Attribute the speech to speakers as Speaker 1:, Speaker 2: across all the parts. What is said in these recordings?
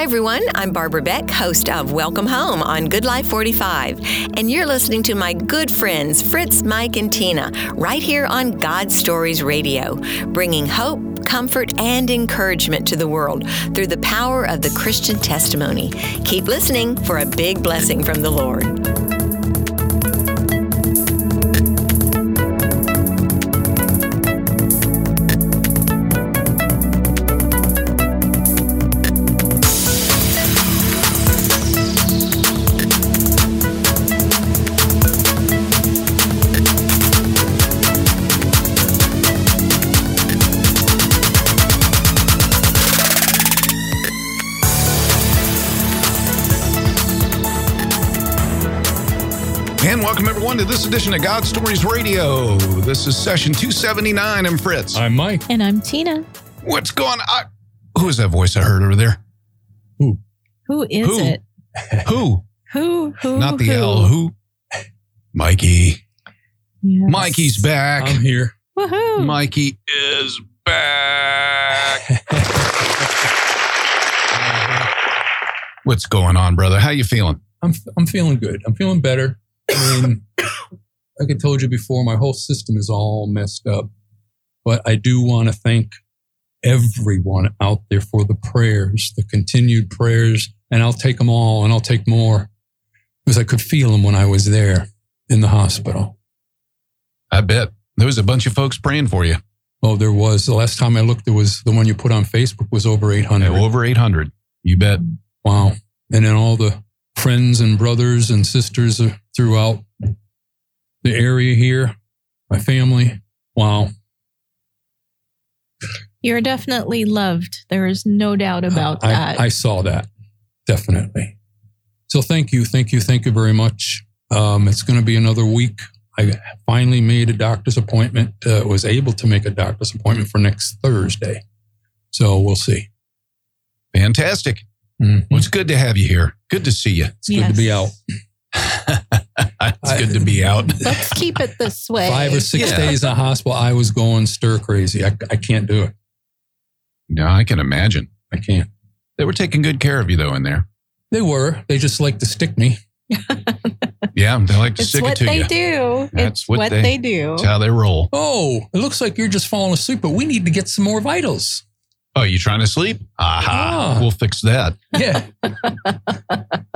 Speaker 1: Hi, everyone. I'm Barbara Beck, host of Welcome Home on Good Life 45. And you're listening to my good friends, Fritz, Mike, and Tina, right here on God Stories Radio, bringing hope, comfort, and encouragement to the world through the power of the Christian testimony. Keep listening for a big blessing from the Lord.
Speaker 2: This edition of God Stories Radio. This is session 279. I'm Fritz.
Speaker 3: I'm Mike.
Speaker 4: And I'm Tina.
Speaker 2: What's going on? Who is that voice I heard over there?
Speaker 3: Who?
Speaker 4: Who is
Speaker 2: who?
Speaker 4: it?
Speaker 2: Who?
Speaker 4: Who? Who?
Speaker 2: Not the
Speaker 4: who?
Speaker 2: L. Who? Mikey.
Speaker 4: Yes.
Speaker 2: Mikey's back.
Speaker 3: I'm here.
Speaker 4: Woohoo.
Speaker 2: Mikey is back. What's going on, brother? How you feeling?
Speaker 3: I'm I'm feeling good. I'm feeling better. I mean, like I told you before, my whole system is all messed up. But I do want to thank everyone out there for the prayers, the continued prayers, and I'll take them all and I'll take more because I could feel them when I was there in the hospital.
Speaker 2: I bet there was a bunch of folks praying for you.
Speaker 3: Oh, there was. The last time I looked, there was the one you put on Facebook was over 800.
Speaker 2: Yeah, over 800. You bet.
Speaker 3: Wow. And then all the friends and brothers and sisters throughout the area here, my family. Wow.
Speaker 4: You're definitely loved. There is no doubt about
Speaker 3: I,
Speaker 4: that.
Speaker 3: I saw that. Definitely. So thank you. Thank you. Thank you very much. Um, it's going to be another week. I finally made a doctor's appointment, uh, was able to make a doctor's appointment for next Thursday. So we'll see.
Speaker 2: Fantastic.
Speaker 3: Mhm.
Speaker 2: Well, it's good to have you here. Good to see you.
Speaker 3: It's good to be out.
Speaker 2: it's good to be out.
Speaker 4: Let's keep it this way.
Speaker 3: Five or six
Speaker 2: Yeah.
Speaker 3: days in the hospital, I was going stir crazy. I, I can't do it.
Speaker 2: No, I can imagine.
Speaker 3: I can't.
Speaker 2: They were taking good care of you, though, in there.
Speaker 3: They were. They just like to stick me.
Speaker 2: Yeah, they like to
Speaker 4: It's
Speaker 2: stick it
Speaker 4: what
Speaker 2: to
Speaker 4: they
Speaker 2: you.
Speaker 4: do.
Speaker 2: That's
Speaker 4: it's
Speaker 2: what
Speaker 4: what,
Speaker 2: they-
Speaker 4: they, do.
Speaker 2: That's how they roll.
Speaker 3: Oh, it looks like you're just falling asleep, but we need to get some more vitals.
Speaker 2: Oh, you trying to sleep? Aha.
Speaker 3: Ah.
Speaker 2: We'll fix that.
Speaker 3: Yeah.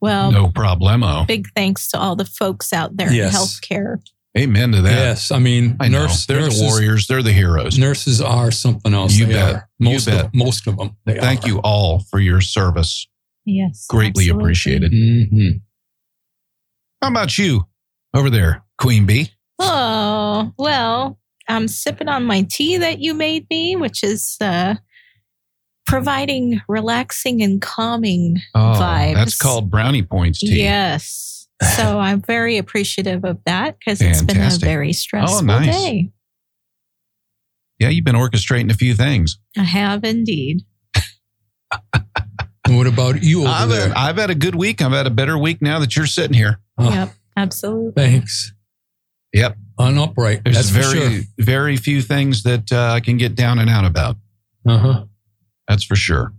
Speaker 4: Well,
Speaker 2: no problemo.
Speaker 4: big thanks to all the folks out there
Speaker 3: Yes.
Speaker 4: in healthcare.
Speaker 2: Amen to that.
Speaker 3: yes. I mean,
Speaker 2: I
Speaker 3: nurse,
Speaker 2: they're
Speaker 3: nurses,
Speaker 2: the warriors. They're the heroes.
Speaker 3: Nurses are something else.
Speaker 2: You
Speaker 3: They
Speaker 2: bet.
Speaker 3: are.
Speaker 2: You
Speaker 3: Most
Speaker 2: bet.
Speaker 3: Of, most of them. They
Speaker 2: Thank
Speaker 3: are.
Speaker 2: you all for your service.
Speaker 4: Yes.
Speaker 2: Greatly
Speaker 4: absolutely.
Speaker 2: appreciated.
Speaker 3: hmm
Speaker 2: How about you over there, Queen Bee?
Speaker 4: Oh, well, I'm sipping on my tea that you made me, which is uh, providing relaxing and calming
Speaker 2: Oh,
Speaker 4: vibes.
Speaker 2: that's called brownie points tea.
Speaker 4: Yes. So I'm very appreciative of that because it's been a
Speaker 2: Oh,
Speaker 4: very stressful
Speaker 2: nice.
Speaker 4: day.
Speaker 2: Yeah, you've been orchestrating a few things.
Speaker 4: I have indeed.
Speaker 3: What about you over
Speaker 2: I've
Speaker 3: there?
Speaker 2: had, I've had a good week. I've had a better week now that you're sitting here.
Speaker 3: Oh,
Speaker 4: Yep, absolutely.
Speaker 3: Thanks.
Speaker 2: Yep.
Speaker 3: Unupright.
Speaker 2: There's
Speaker 3: That's
Speaker 2: very,
Speaker 3: sure.
Speaker 2: very few things that uh, I can get down and out about.
Speaker 3: Uh huh.
Speaker 2: That's for sure.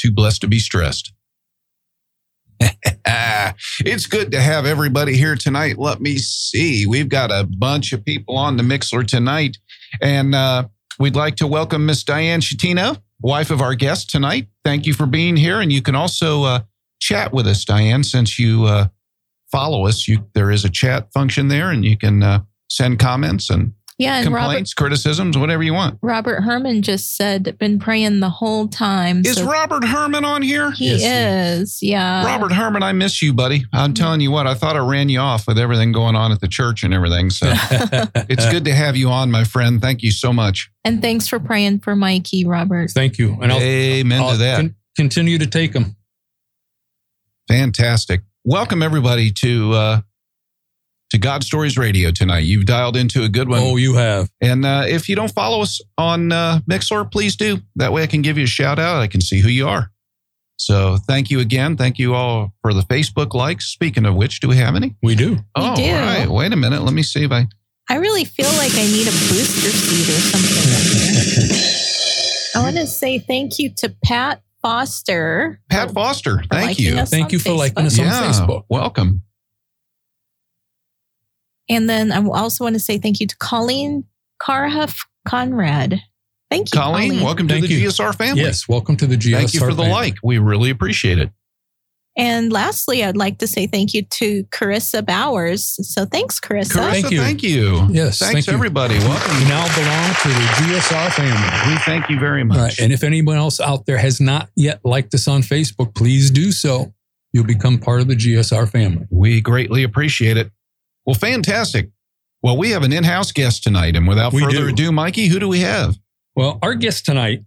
Speaker 2: Too blessed to be stressed. it's good to have everybody here tonight. Let me see. We've got a bunch of people on the Mixlr tonight, and uh, we'd like to welcome Miss Diane Shatina, wife of our guest tonight. Thank you for being here, and you can also uh, chat with us, Diane, since you uh, follow us. You there is a chat function there, and you can uh, send comments and
Speaker 4: Yeah, and Robert
Speaker 2: complaints, criticisms, whatever you want.
Speaker 4: Robert Herman just said been praying the whole time.
Speaker 2: Is
Speaker 4: so
Speaker 2: Robert Herman on here?
Speaker 4: he
Speaker 3: Yes,
Speaker 4: is. Yeah.
Speaker 2: Robert Herman, I miss you, buddy. I'm telling you what, I thought I ran you off with everything going on at the church and everything. So it's good to have you on, my friend. Thank you so much.
Speaker 4: And thanks for praying for Mikey, Robert.
Speaker 3: Thank you. And I'll,
Speaker 2: Amen
Speaker 3: I'll
Speaker 2: to that.
Speaker 3: con- continue to take them.
Speaker 2: Fantastic. Welcome everybody to uh, to God Stories Radio tonight. You've dialed into a good one.
Speaker 3: Oh, you have.
Speaker 2: And uh, if you don't follow us on uh, Mixlr, please do. That way I can give you a shout out. I can see who you are. So thank you again. Thank you all for the Facebook likes. Speaking of which, do we have any?
Speaker 3: We do.
Speaker 2: oh,
Speaker 4: do.
Speaker 2: all right. Wait a minute. Let me see if I.
Speaker 4: I really feel like I need a booster seat or something. I want to say thank you to Pat Foster.
Speaker 2: Pat Foster, thank you.
Speaker 3: Thank you for liking
Speaker 4: Facebook.
Speaker 3: us on Facebook.
Speaker 2: welcome.
Speaker 4: And then I also want to say thank you to Colleen Carhuff Conrad. Thank you,
Speaker 2: Colleen,
Speaker 4: Colleen.
Speaker 2: welcome to
Speaker 3: Thank
Speaker 2: the
Speaker 3: you.
Speaker 2: GSR family.
Speaker 3: Yes, welcome to the GSR.
Speaker 2: Thank you for the like. We really appreciate it.
Speaker 4: And lastly, I'd like to say thank you to Carissa Bowers. So thanks, Carissa.
Speaker 2: Carissa,
Speaker 3: Thank you.
Speaker 2: thank you.
Speaker 3: Yes,
Speaker 2: Thanks,
Speaker 3: thank you.
Speaker 2: everybody.
Speaker 3: You
Speaker 2: Welcome.
Speaker 3: now belong to the GSR family.
Speaker 2: We thank you very much.
Speaker 3: All right. And if anyone else out there has not yet liked us on Facebook, please do so. You'll become part of the GSR family.
Speaker 2: We greatly appreciate it. Well, fantastic. Well, we have an in house guest tonight. And without
Speaker 3: We
Speaker 2: further
Speaker 3: do.
Speaker 2: ado, Mikey, who do we have?
Speaker 3: Well, our guest tonight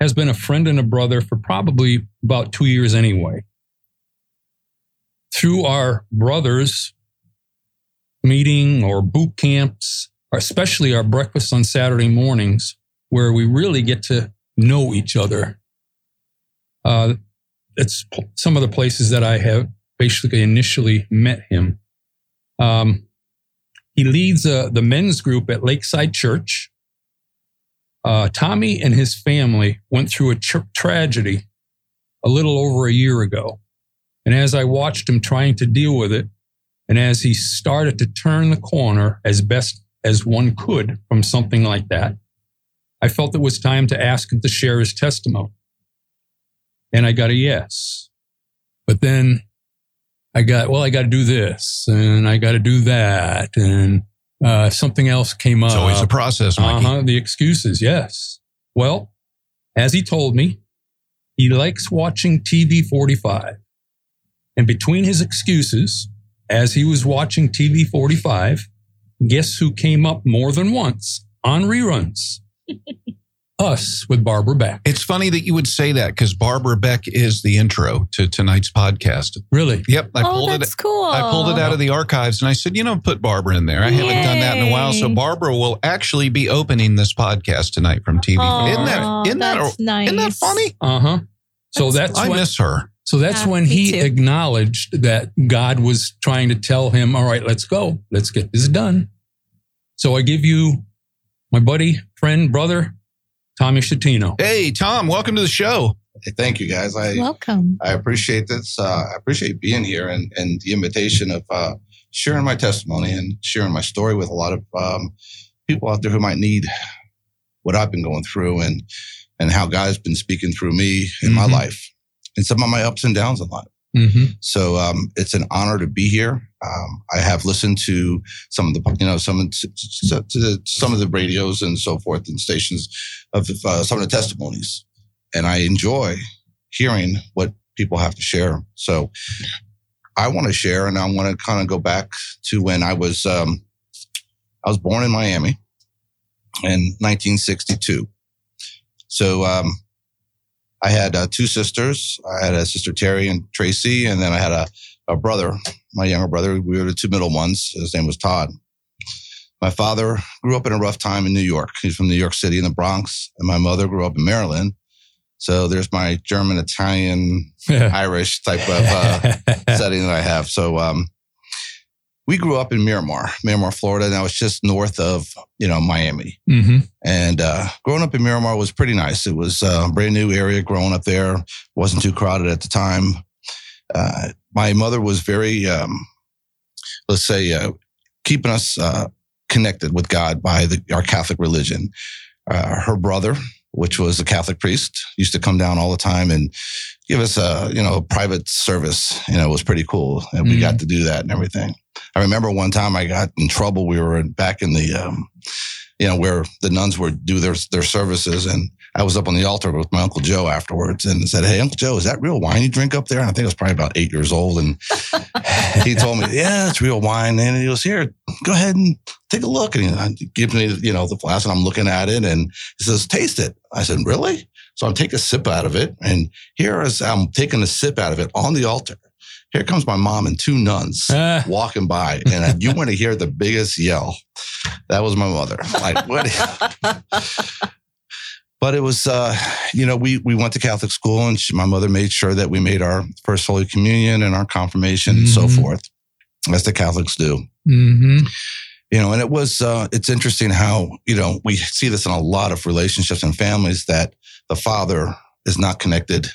Speaker 3: has been a friend and a brother for probably about two years anyway. Through our brothers meeting or boot camps, or especially our breakfast on Saturday mornings, where we really get to know each other. Uh, it's some of the places that I have basically initially met him. Um, he leads uh, the men's group at Lakeside Church. Uh, Tommy and his family went through a tr- tragedy a little over a year ago. And as I watched him trying to deal with it, and as he started to turn the corner as best as one could from something like that, I felt it was time to ask him to share his testimony. And I got a yes. But then I got, well, I got to do this and I got to do that. And uh, something else came up.
Speaker 2: It's always a process, Mikey.
Speaker 3: Uh-huh, the excuses, yes. Well, as he told me, he likes watching TV 45. And between his excuses, as he was watching TV 45, guess who came up more than once on reruns? Us with Barbara Beck.
Speaker 2: It's funny that you would say that because Barbara Beck is the intro to tonight's podcast.
Speaker 3: Really?
Speaker 2: Yep, I
Speaker 4: oh,
Speaker 2: pulled it.
Speaker 4: cool.
Speaker 2: I pulled it out of the archives and I said, you know, put Barbara in there. I haven't done that in a while, so Barbara will actually be opening this podcast tonight from TV. isn't that
Speaker 4: Aw,
Speaker 2: isn't that
Speaker 4: that's nice.
Speaker 2: isn't that funny?
Speaker 3: Uh huh. So
Speaker 4: That's
Speaker 3: that's
Speaker 2: I
Speaker 3: when,
Speaker 2: miss her.
Speaker 3: So that's
Speaker 4: Yeah,
Speaker 3: when he
Speaker 4: too.
Speaker 3: acknowledged that God was trying to tell him, all right, let's go. Let's get this done. So I give you my buddy, friend, brother, Tommy Shatino.
Speaker 2: Hey, Tom, welcome to the show.
Speaker 5: Hey, thank you guys. I
Speaker 4: Welcome.
Speaker 5: I appreciate this. Uh, I appreciate being here and and the invitation of uh, sharing my testimony and sharing my story with a lot of um, people out there who might need what I've been going through and and how God's been speaking through me in my
Speaker 3: Mhm.
Speaker 5: life and some of my ups and downs in life.
Speaker 3: Mm-hmm.
Speaker 5: So um, it's an honor to be here. Um, I have listened to some of the, you know, some some of the radios and so forth and stations of uh, some of the testimonies, and I enjoy hearing what people have to share. So I want to share, and I want to kind of go back to when I was, um, I was born in Miami in 1962. So um, I had uh, two sisters. I had a sister Terry and Tracy, and then I had a, a brother, my younger brother. We were the two middle ones. His name was Todd. My father grew up in a rough time in New York. He's from New York City in the Bronx, and my mother grew up in Maryland. So there's my German, Italian, Irish type of uh, setting that I have. So um, we grew up in Miramar, Miramar, Florida, and I was just north of you know Miami.
Speaker 3: mm-hmm.
Speaker 5: And uh, growing up in Miramar was pretty nice. It was a brand new area growing up there. wasn't too crowded at the time. Uh, my mother was very, um, let's say, uh, keeping us uh, connected with God by the, our Catholic religion. Uh, her brother, which was a Catholic priest, used to come down all the time and give us a you know a private service. You know, it was pretty cool, and we
Speaker 3: Mhm.
Speaker 5: got to do that and everything. I remember one time I got in trouble. We were back in the um, you know, where the nuns would do their their services. And I was up on the altar with my Uncle Joe afterwards and said, Hey, Uncle Joe, is that real wine you drink up there? And I think I was probably about eight years old. And he told me, Yeah, it's real wine. And he goes, Here, go ahead and take a look. And he gives me, you know, the flask and I'm looking at it and he says, Taste it. I said, Really? So I'm taking a sip out of it. And here as I'm taking a sip out of it on the altar, here comes my mom and two nuns
Speaker 3: Ah,
Speaker 5: walking by, and you want to hear the biggest yell. That was my mother. Like what? but it was, uh, you know, we we went to Catholic school, and she, my mother made sure that we made our first Holy Communion and our confirmation and so
Speaker 3: Mhm.
Speaker 5: forth, as the Catholics do.
Speaker 3: mm-hmm.
Speaker 5: You know, and it was uh, it's interesting how you know we see this in a lot of relationships and families that the father is not connected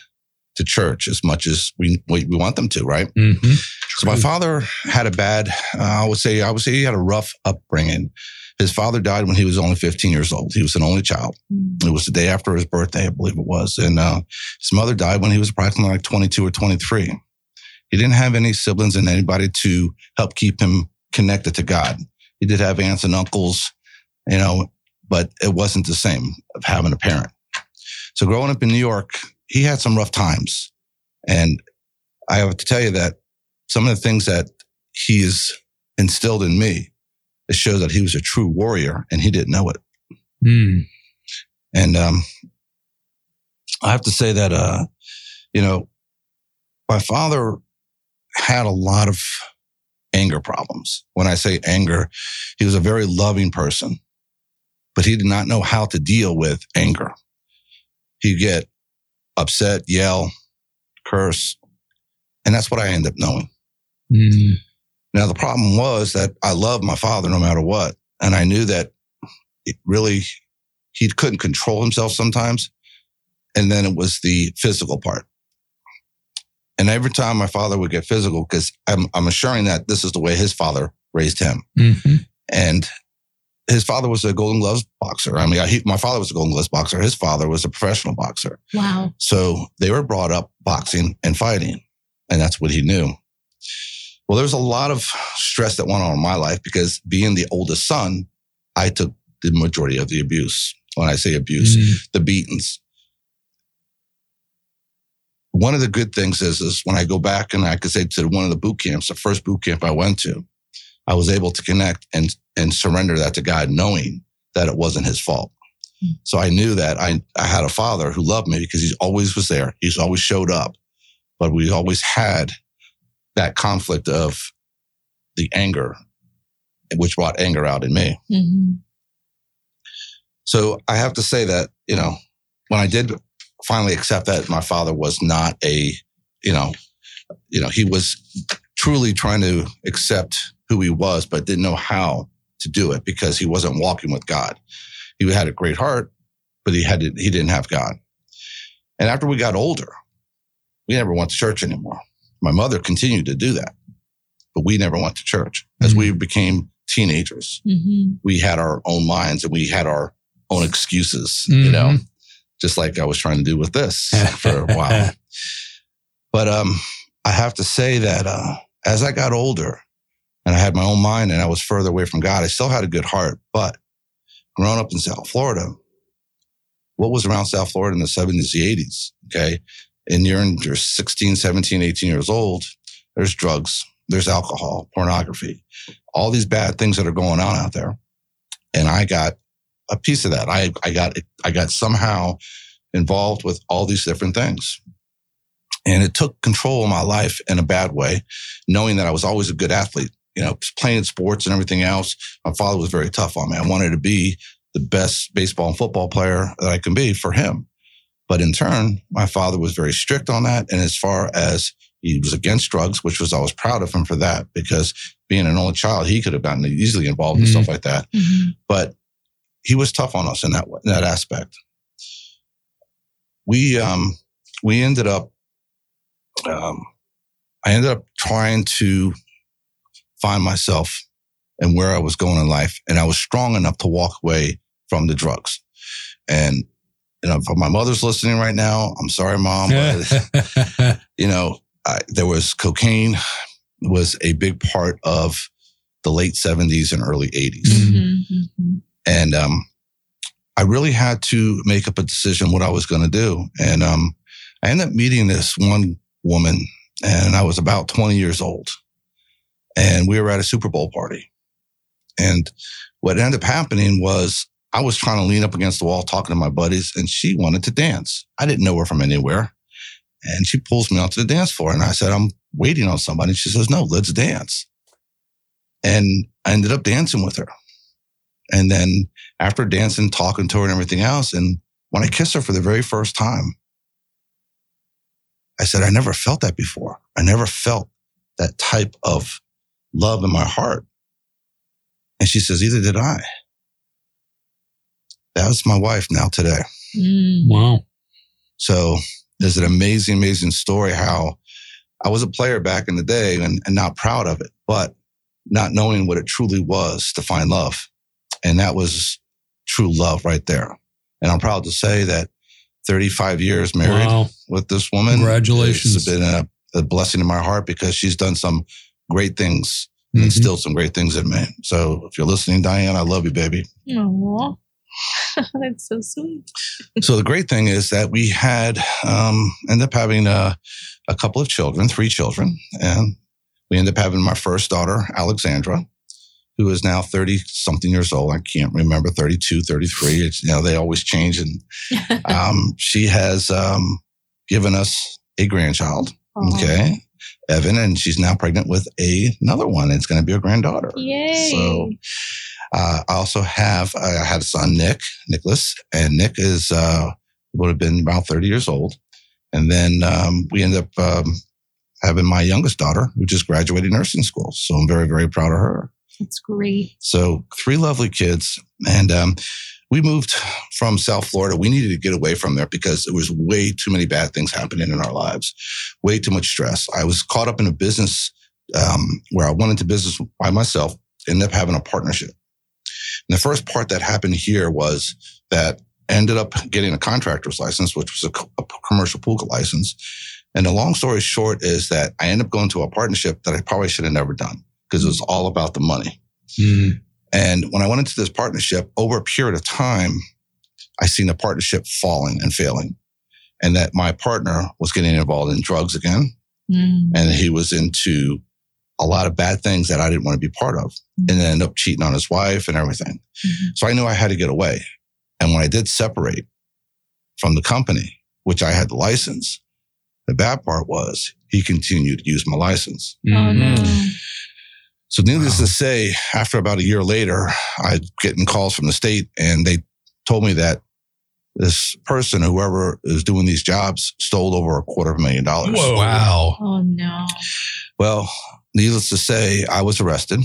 Speaker 5: to church as much as we we, we want them to, right?
Speaker 3: Mhm.
Speaker 5: So my father had a bad, uh, I would say, I would say he had a rough upbringing. His father died when he was only 15 years old. He was an only child. It was the day after his birthday, I believe it was. And uh, his mother died when he was approximately like 22 or 23. He didn't have any siblings and anybody to help keep him connected to God. He did have aunts and uncles, you know, but it wasn't the same of having a parent. So growing up in New York, he had some rough times. And I have to tell you that some of the things that he's instilled in me, it shows that he was a true warrior and he didn't know it.
Speaker 3: Mm.
Speaker 5: And um, I have to say that, uh, you know, my father had a lot of anger problems. When I say anger, he was a very loving person, but he did not know how to deal with anger. He'd get upset, yell, curse. And that's what I end up knowing.
Speaker 3: Mm.
Speaker 5: Now, the problem was that I loved my father no matter what. And I knew that it really, he couldn't control himself sometimes. And then it was the physical part. And every time my father would get physical, because I'm, I'm assuring that this is the way his father raised him.
Speaker 3: Mhm.
Speaker 5: And his father was a Golden Gloves boxer. I mean, he, my father was a Golden Gloves boxer. His father was a professional boxer.
Speaker 4: Wow.
Speaker 5: So they were brought up boxing and fighting, and that's what he knew. Well, there was a lot of stress that went on in my life because being the oldest son, I took the majority of the abuse. When I say abuse,
Speaker 3: Mm.
Speaker 5: the beatings. One of the good things is, is when I go back and I could say to one of the boot camps, the first boot camp I went to, I was able to connect and and surrender that to God, knowing that it wasn't His fault.
Speaker 4: Mm.
Speaker 5: So I knew that I I had a father who loved me because he always was there. He's always showed up, but we always had that conflict of the anger, which brought anger out in me.
Speaker 4: Mhm.
Speaker 5: So I have to say that, you know, when I did finally accept that my father was not a, you know, you know, he was truly trying to accept who he was, but didn't know how to do it because he wasn't walking with God. He had a great heart, but he had to, he didn't have God. And after we got older, we never went to church anymore. My mother continued to do that, but we never went to church as we became teenagers
Speaker 4: Mhm.
Speaker 5: we had our own minds and we had our own excuses, you know, just like I was trying to do with this for a while. But um, I have to say that uh, as I got older and I had my own mind and I was further away from God, I still had a good heart. But growing up in South Florida, what was around South Florida in the 70s, the 80s, okay? And you're in you're 16, 17, 18 years old, there's drugs, there's alcohol, pornography, all these bad things that are going on out there. And I got a piece of that. I, I got I got somehow involved with all these different things. And it took control of my life in a bad way, knowing that I was always a good athlete, you know, playing sports and everything else. My father was very tough on me. I wanted to be the best baseball and football player that I can be for him. But in turn, my father was very strict on that. And as far as he was against drugs, which was I was proud of him for that because being an only child, he could have gotten easily involved in
Speaker 3: Mhm.
Speaker 5: stuff like that.
Speaker 4: Mhm.
Speaker 5: But he was tough on us in that in that aspect. We um we ended up um I ended up trying to find myself and where I was going in life, and I was strong enough to walk away from the drugs. And you know, if my mother's listening right now, I'm sorry, mom, but you know, I, there was cocaine was a big part of the late 70s and early 80s.
Speaker 4: Mhm. Mhm.
Speaker 5: And um, I really had to make up a decision what I was going to do. And um, I ended up meeting this one woman, and I was about 20 years old. And we were at a Super Bowl party. And what ended up happening was I was trying to lean up against the wall talking to my buddies, and she wanted to dance. I didn't know her from anywhere. And she pulls me onto the dance floor. And I said, I'm waiting on somebody. She says, No, let's dance. And I ended up dancing with her. And then after dancing, talking to her and everything else, and when I kissed her for the very first time, I said, I never felt that before. I never felt that type of love in my heart. And she says, Either did I. That was my wife now today.
Speaker 4: Mm.
Speaker 3: wow.
Speaker 5: So there's an amazing, amazing story how I was a player back in the day and, and not proud of it, but not knowing what it truly was to find love. And that was true love right there. And I'm proud to say that 35 years married
Speaker 3: Wow.
Speaker 5: with this woman.
Speaker 3: Congratulations.
Speaker 5: It's been a, a blessing in my heart because she's done some great things and
Speaker 3: Mhm.
Speaker 5: instilled some great things in me. So if you're listening, Diane, I love you, baby.
Speaker 4: Aw. That's so sweet.
Speaker 5: so the great thing is that we had um, ended up having a, a couple of children, three children, and we ended up having my first daughter, Alexandra, who is now 30 something years old. I can't remember 32, 33. It's, you know, they always change. And um, she has um, given us a grandchild.
Speaker 4: Aw.
Speaker 5: Okay. Evan, and she's now pregnant with a, another one. It's going to be a granddaughter.
Speaker 4: Yay.
Speaker 5: So uh, I also have I had a son, Nick, Nicholas, and Nick is uh, would have been about thirty years old, and then um, we end up um, having my youngest daughter, who just graduated nursing school. So I'm very very proud of her.
Speaker 4: That's great.
Speaker 5: So three lovely kids, and um, we moved from South Florida. We needed to get away from there because there was way too many bad things happening in our lives, way too much stress. I was caught up in a business um, where I went into business by myself, ended up having a partnership. And the first part that happened here was that ended up getting a contractor's license, which was a, a commercial pool license. And the long story short is that I ended up going to a partnership that I probably should have never done because it was all about the money.
Speaker 3: Mm.
Speaker 5: And when I went into this partnership, over a period of time, I seen the partnership falling and failing. And that my partner was getting involved in drugs again.
Speaker 4: Mm.
Speaker 5: And he was into a lot of bad things that I didn't want to be part of. And then ended up cheating on his wife and everything.
Speaker 4: Mhm.
Speaker 5: So I knew I had to get away. And when I did separate from the company, which I had the license, the bad part was he continued to use my license.
Speaker 4: Oh no.
Speaker 5: So needless
Speaker 2: Wow.
Speaker 5: to say, after about a year later, I getting calls from the state and they told me that this person, whoever is doing these jobs, stole over a quarter of a million dollars.
Speaker 3: Whoa.
Speaker 2: Wow.
Speaker 4: Oh no.
Speaker 5: Well, needless to say, I was arrested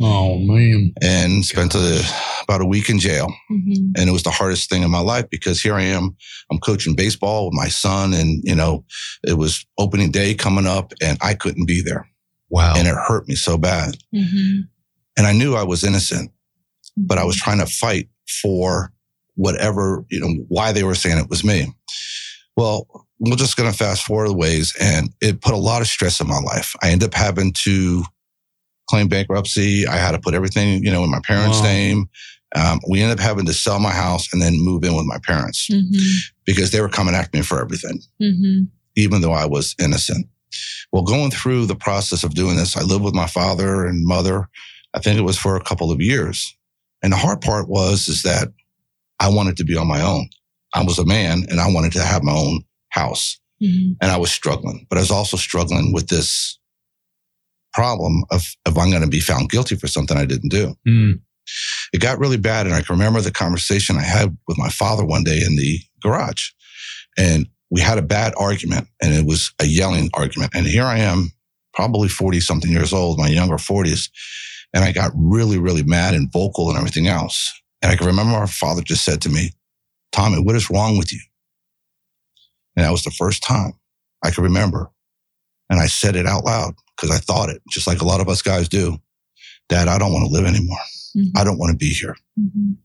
Speaker 3: Oh man.
Speaker 5: and spent a, about a week in jail.
Speaker 4: Mhm.
Speaker 5: And it was the hardest thing in my life because here I am, I'm coaching baseball with my son and, you know, it was opening day coming up and I couldn't be there.
Speaker 2: Wow.
Speaker 5: And it hurt me so bad.
Speaker 4: Mhm.
Speaker 5: And I knew I was innocent. but I was trying to fight for whatever, you know, why they were saying it was me. Well, we're just going to fast forward the ways and it put a lot of stress in my life. I ended up having to claim bankruptcy. I had to put everything, you know, in my parents'
Speaker 3: Wow.
Speaker 5: name. Um, we ended up having to sell my house and then move in with my parents
Speaker 4: Mhm.
Speaker 5: because they were coming after me for everything
Speaker 4: Mhm.
Speaker 5: even though I was innocent. Well, going through the process of doing this, I lived with my father and mother. I think it was for a couple of years. And the hard part was is that I wanted to be on my own. I was a man and I wanted to have my own house
Speaker 4: Mhm.
Speaker 5: and I was struggling, but I was also struggling with this problem of if I'm going to be found guilty for something I didn't do.
Speaker 3: Mm.
Speaker 5: It got really bad. And I can remember the conversation I had with my father one day in the garage. And we had a bad argument and it was a yelling argument. And here I am, probably 40 something years old, my younger 40s. And I got really, really mad and vocal and everything else. And I can remember our father just said to me, Tommy, what is wrong with you? And that was the first time I could remember. And I said it out loud because I thought it, just like a lot of us guys do. Dad, I don't want to live anymore.
Speaker 4: Mhm.
Speaker 5: I don't want to be here.
Speaker 4: Mhm.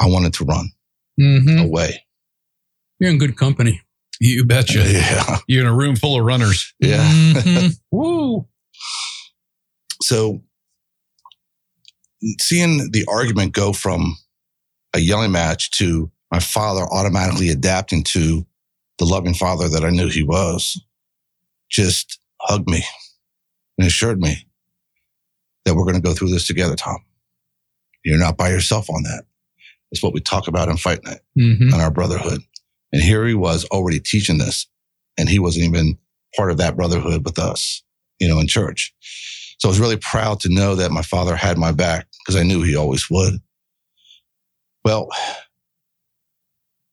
Speaker 5: I wanted to run
Speaker 3: hmm
Speaker 5: away.
Speaker 3: You're in good company.
Speaker 2: You betcha.
Speaker 5: Yeah.
Speaker 2: You're in a room full of runners.
Speaker 5: Yeah.
Speaker 3: Mhm.
Speaker 2: Woo.
Speaker 5: So seeing the argument go from a yelling match to my father automatically adapting to the loving father that I knew he was just hugged me and assured me that we're going to go through this together, Tom. You're not by yourself on that. It's what we talk about in Fight Night.
Speaker 3: Mhm.
Speaker 5: and our brotherhood. And here he was already teaching this, and he wasn't even part of that brotherhood with us, you know, in church. So I was really proud to know that my father had my back because I knew he always would. Well,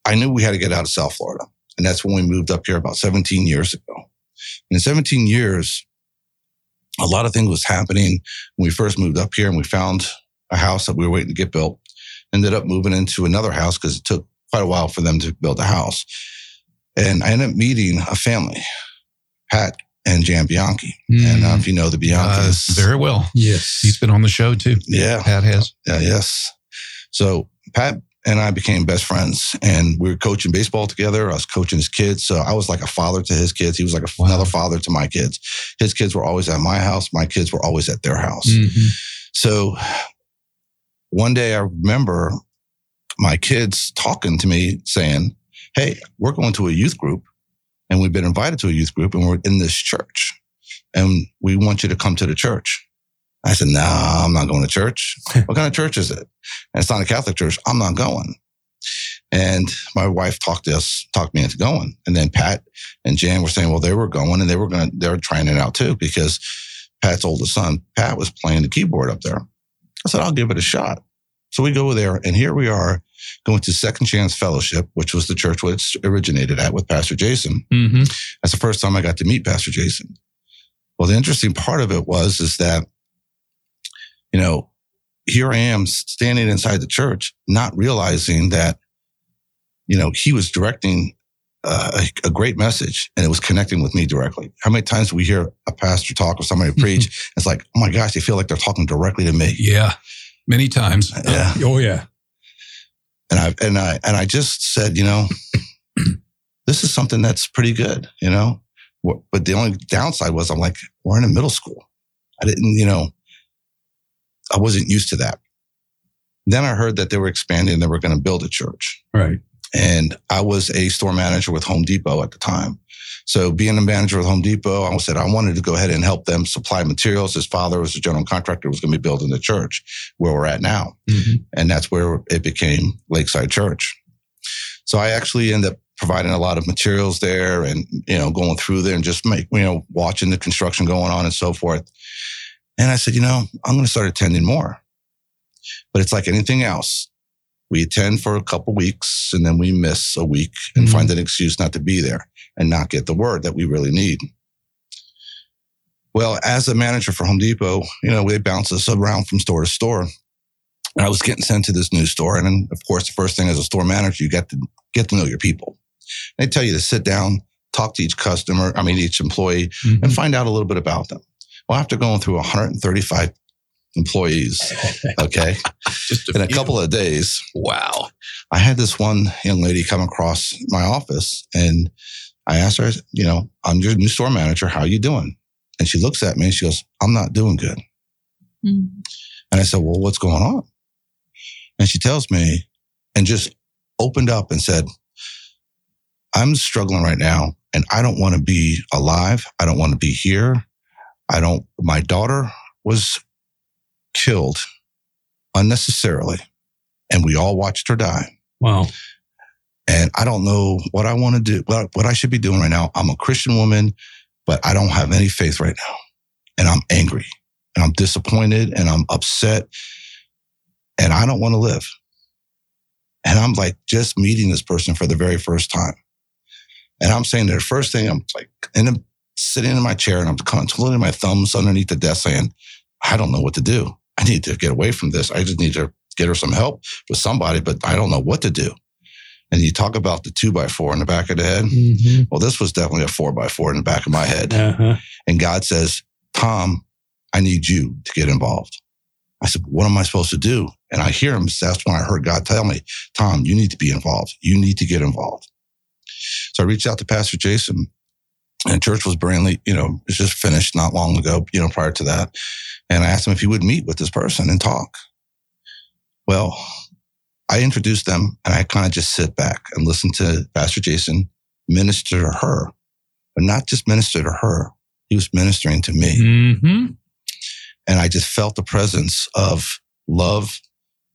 Speaker 5: I knew we had to get out of South Florida. And that's when we moved up here about 17 years ago. And in 17 years, a lot of things was happening when we first moved up here and we found a house that we were waiting to get built. Ended up moving into another house because it took quite a while for them to build a house. And I ended up meeting a family, Pat and Jan Bianchi. And uh, if you know the
Speaker 2: Uh, very well.
Speaker 3: Yes.
Speaker 2: He's been on the show too.
Speaker 5: yeah,
Speaker 2: Pat has.
Speaker 5: yeah, yes. So Pat and I became best friends, and we were coaching baseball together. I was coaching his kids, so I was like a father to his kids. He was like a,
Speaker 2: Wow.
Speaker 5: another father to my kids. His kids were always at my house. My kids were always at their house.
Speaker 3: Mhm.
Speaker 5: So one day I remember my kids talking to me saying, Hey, we're going to a youth group and we've been invited to a youth group and we're in this church and we want you to come to the church. I said, No, I'm not going to church. what kind of church is it? And it's not a Catholic church. I'm not going. And my wife talked us, talked me into going. And then Pat and Jan were saying, well, they were going and they were going to, they were trying it out too because Pat's oldest son, Pat was playing the keyboard up there. I said, I'll give it a shot. So we go there and here we are going to Second Chance Fellowship, which was the church which originated at with Pastor Jason.
Speaker 3: Mhm.
Speaker 5: That's the first time I got to meet Pastor Jason. Well, the interesting part of it was, is that, you know, here I am standing inside the church, not realizing that, you know, he was directing uh, a, a great message and it was connecting with me directly. How many times do we hear a pastor talk or somebody preach? It's like, oh my gosh, they feel like they're talking directly to me.
Speaker 2: Yeah. Many times.
Speaker 5: Yeah.
Speaker 3: Oh, yeah.
Speaker 5: And I and I and I just said, you know, this is something that's pretty good, you know. But the only downside was I'm like, we're in a middle school. I didn't, you know, I wasn't used to that. Then I heard that they were expanding, they were going to build a church.
Speaker 3: Right.
Speaker 5: And I was a store manager with Home Depot at the time. So being a manager with Home Depot, I said I wanted to go ahead and help them supply materials. His father was a general contractor, was going to be building the church where we're at now
Speaker 3: Mhm.
Speaker 5: and that's where it became Lakeside Church. So I actually ended up providing a lot of materials there and you know going through there and just make you know watching the construction going on and so forth. And I said, you know, I'm going to start attending more. But it's like anything else. We attend for a couple weeks and then we miss a week and
Speaker 3: Mhm.
Speaker 5: find an excuse not to be there and not get the word that we really need. Well, as a manager for Home Depot, you know, they bounce us around from store to store. And I was getting sent to this new store. And then, of course, the first thing as a store manager, you get to get to know your people. They tell you to sit down, talk to each customer, I mean, each employee,
Speaker 3: Mhm.
Speaker 5: and find out a little bit about them. Well, after going through 135 employees, okay,
Speaker 2: Just
Speaker 5: in a
Speaker 2: few.
Speaker 5: couple of days,
Speaker 2: Wow.
Speaker 5: I had this one young lady come across my office and I asked her, you know, I'm your new store manager. How you doing? And she looks at me and she goes, I'm not doing good.
Speaker 4: Mm.
Speaker 5: And I said, well, what's going on? And she tells me and just opened up and said, I'm struggling right now and I don't want to be alive. I don't want to be here. I don't, my daughter was killed unnecessarily and we all watched her die.
Speaker 3: Wow.
Speaker 5: And I don't know what I want to do, what, what I should be doing right now. I'm a Christian woman, but I don't have any faith right now. And I'm angry and I'm disappointed and I'm upset and I don't want to live. And I'm like just meeting this person for the very first time. And I'm saying the first thing I'm like, and I'm sitting in my chair and I'm kind twiddling my thumbs underneath the desk saying, I don't know what to do. I need to get away from this. I just need to get her some help with somebody, but I don't know what to do. And you talk about the two by four in the back of the head.
Speaker 3: Mhm.
Speaker 5: Well, this was definitely a four by four in the back of my head.
Speaker 3: Uh-huh.
Speaker 5: And God says, Tom, I need you to get involved. I said, what am I supposed to do? And I hear him. That's when I heard God tell me, Tom, you need to be involved. You need to get involved. So I reached out to Pastor Jason and church was brand you know, it was just finished not long ago, you know, prior to that. And I asked him if he would meet with this person and talk. Well, I introduced them and I kind of just sit back and listen to Pastor Jason minister to her, but not just minister to her. He was ministering to me.
Speaker 3: Mhm.
Speaker 5: And I just felt the presence of love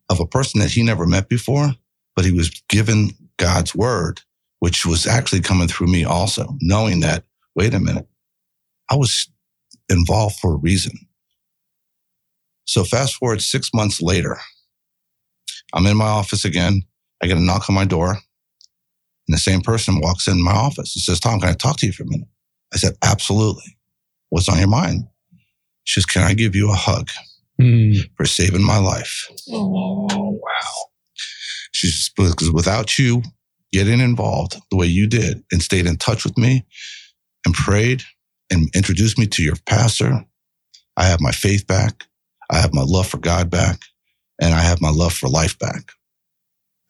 Speaker 5: of a person that he never met before, but he was given God's word, which was actually coming through me also, knowing that, wait a minute, I was involved for a reason. So fast forward six months later, I'm in my office again. I get a knock on my door and the same person walks in my office and says, Tom, can I talk to you for a minute? I said, absolutely. What's on your mind? She says, Can I give you a hug
Speaker 3: Mm.
Speaker 5: for saving my life?
Speaker 2: Oh, wow.
Speaker 5: She says, Because without you, getting involved the way you did and stayed in touch with me and prayed and introduced me to your pastor, I have my faith back. I have my love for God back and I have my love for life back.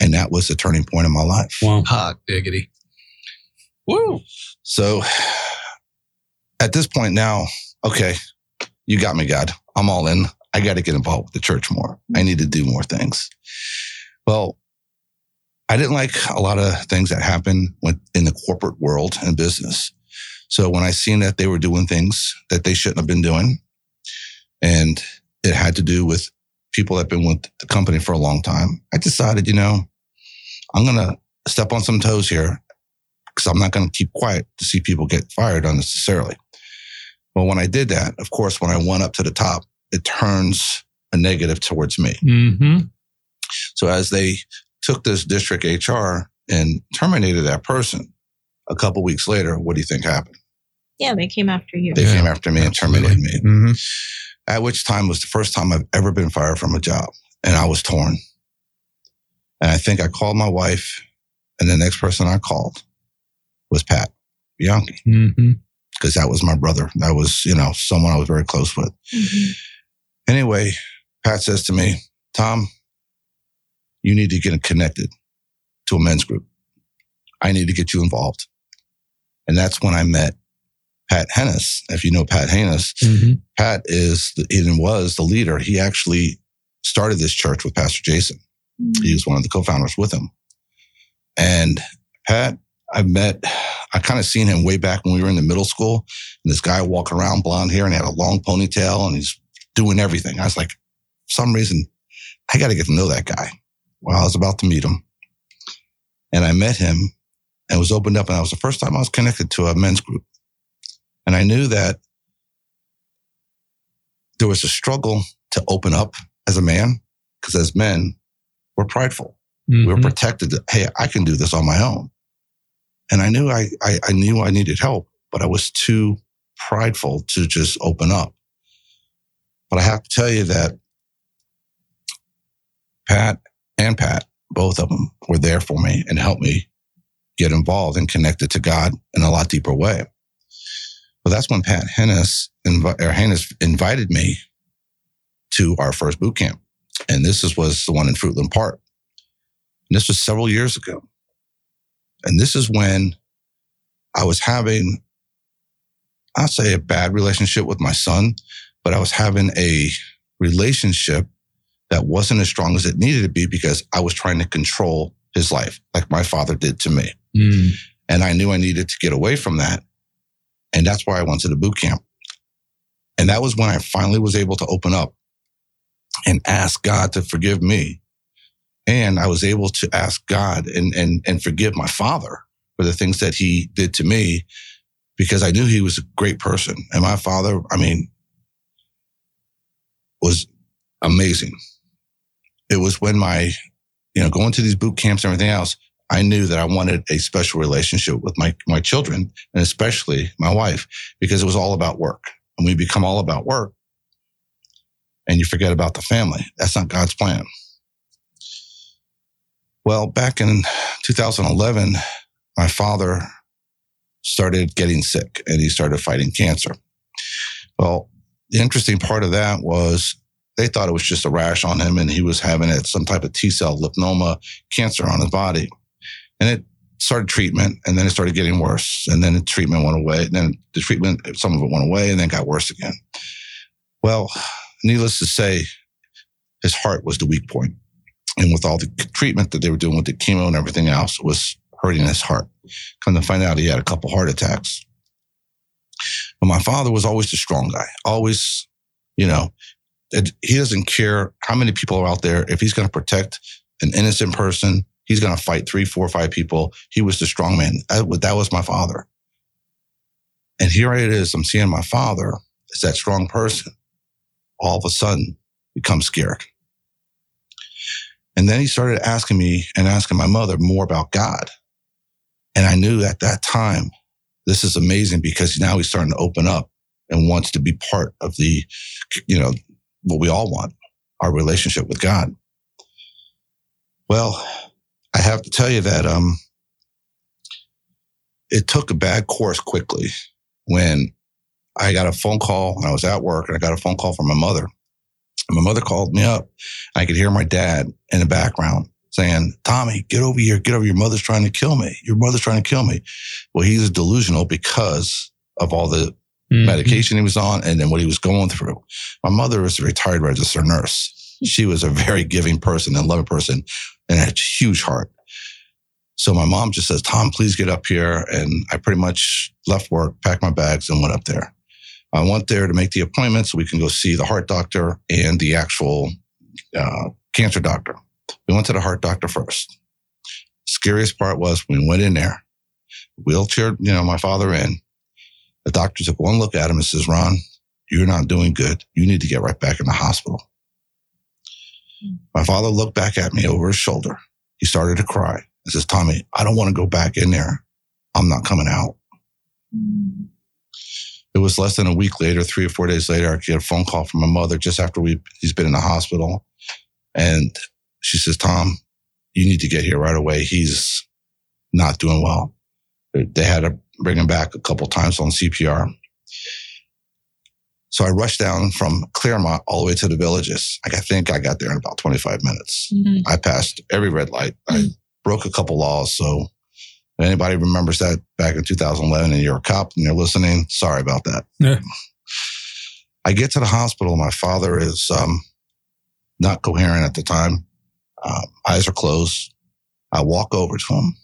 Speaker 5: And that was the turning point in my life.
Speaker 3: Wow.
Speaker 2: Hot diggity.
Speaker 5: Woo. So at this point now, okay, you got me, God. I'm all in. I got to get involved with the church more. I need to do more things. Well, I didn't like a lot of things that happened in the corporate world and business. So when I seen that they were doing things that they shouldn't have been doing, and it had to do with people that have been with the company for a long time, I decided, you know, I'm going to step on some toes here because I'm not going to keep quiet to see people get fired unnecessarily. Well, when I did that, of course, when I went up to the top, it turns a negative towards me.
Speaker 3: Mm-hmm.
Speaker 5: So as they took this district HR and terminated that person, a couple weeks later, what do you think happened?
Speaker 4: Yeah, they came after you.
Speaker 5: They
Speaker 2: Yeah,
Speaker 5: came after me
Speaker 2: absolutely.
Speaker 5: and terminated me.
Speaker 2: Mm-hmm.
Speaker 5: At which time was the first time I've ever been fired from a job, and I was torn. And I think I called my wife, and the next person I called was Pat Bianchi
Speaker 3: Mm-hmm.
Speaker 5: because that was my brother. That was you know someone I was very close with.
Speaker 4: Mhm.
Speaker 5: Anyway, Pat says to me, Tom, you need to get connected to a men's group. I need to get you involved. And that's when I met Pat Hennis. If you know Pat Hennis,
Speaker 3: Mm-hmm.
Speaker 5: Pat is the, and was the leader. He actually started this church with Pastor Jason. He was one of the co-founders with him. And Pat, I met, I kind of seen him way back when we were in the middle school. And this guy walking around blonde hair and he had a long ponytail and he's doing everything. I was like, for some reason, I got to get to know that guy. Well, I was about to meet him. And I met him and was opened up. And that was the first time I was connected to a men's group. And I knew that there was a struggle to open up as a man because as men, we're prideful. We were
Speaker 3: Mm-hmm.
Speaker 5: protected. That, hey i can do this on my own. And i knew I, I i knew i needed help but i was too prideful to just open up. But i have to tell you that pat and pat both of them were there for me and helped me get involved and connected to god in a lot deeper way well that's when pat hennis, invi- or hennis invited me to our first boot camp and this is, was the one in fruitland park and this was several years ago. And this is when I was having, I'll say a bad relationship with my son, but I was having a relationship that wasn't as strong as it needed to be because I was trying to control his life like my father did to me.
Speaker 3: Mm.
Speaker 5: And I knew I needed to get away from that. And that's why I went to the boot camp. And that was when I finally was able to open up and ask God to forgive me. And I was able to ask God and, and, and forgive my father for the things that he did to me because I knew he was a great person. And my father, I mean, was amazing. It was when my, you know, going to these boot camps and everything else, I knew that I wanted a special relationship with my, my children and especially my wife because it was all about work. And we become all about work and you forget about the family. That's not God's plan. Well, back in 2011, my father started getting sick and he started fighting cancer. Well, the interesting part of that was they thought it was just a rash on him and he was having it, some type of T cell lymphoma cancer on his body. And it started treatment and then it started getting worse. And then the treatment went away. And then the treatment, some of it went away and then got worse again. Well, needless to say, his heart was the weak point. And with all the treatment that they were doing with the chemo and everything else, it was hurting his heart. Come to find out, he had a couple heart attacks. But my father was always the strong guy, always, you know, he doesn't care how many people are out there. If he's going to protect an innocent person, he's going to fight three, four, five people. He was the strong man. That, was- my father. And here it is. I'm seeing my father as that strong person. All of a sudden, become scared. And then he started asking me and asking my mother more about God. And I knew at that time, this is amazing because now he's starting to open up and wants to be part of the, you know, what we all want, our relationship with God. Well, I have to tell you that um, it took a bad course quickly when I got a phone call and I was at work and I got a phone call from my mother. And my mother called me up. I could hear my dad in the background saying, Tommy, get over here, get over. Your mother's trying to kill me. Your mother's trying to kill me. Well, he's delusional because of all the
Speaker 3: Mhm.
Speaker 5: medication he was on and then what he was going through. My mother was a retired registered nurse. She was a very giving person and loving person and had a huge heart. So my mom just says, Tom, please get up here. And I pretty much left work, packed my bags, and went up there. I went there to make the appointment so we can go see the heart doctor and the actual uh, cancer doctor. We went to the heart doctor first. Scariest part was we went in there, wheelchair, you know, my father in. The doctor took one look at him and says, Ron, you're not doing good. You need to get right back in the hospital. My father looked back at me over his shoulder. He started to cry He says, Tommy, I don't want to go back in there. I'm not coming out. It was less than a week later, three or four days later, I get a phone call from my mother just after we he's been in the hospital. And she says, Tom, you need to get here right away. He's not doing well. They had to bring him back a couple times on CPR. So I rushed down from Clermont all the way to the villages. Like I think I got there in about 25 minutes.
Speaker 4: Mhm.
Speaker 5: I passed every red light. I broke a couple laws. So if anybody remembers that back in 2011 and you're a cop and you're listening, sorry about that.
Speaker 3: Yeah.
Speaker 5: I get to the hospital. My father is um, not coherent at the time. Um, eyes are closed. I walk over to him.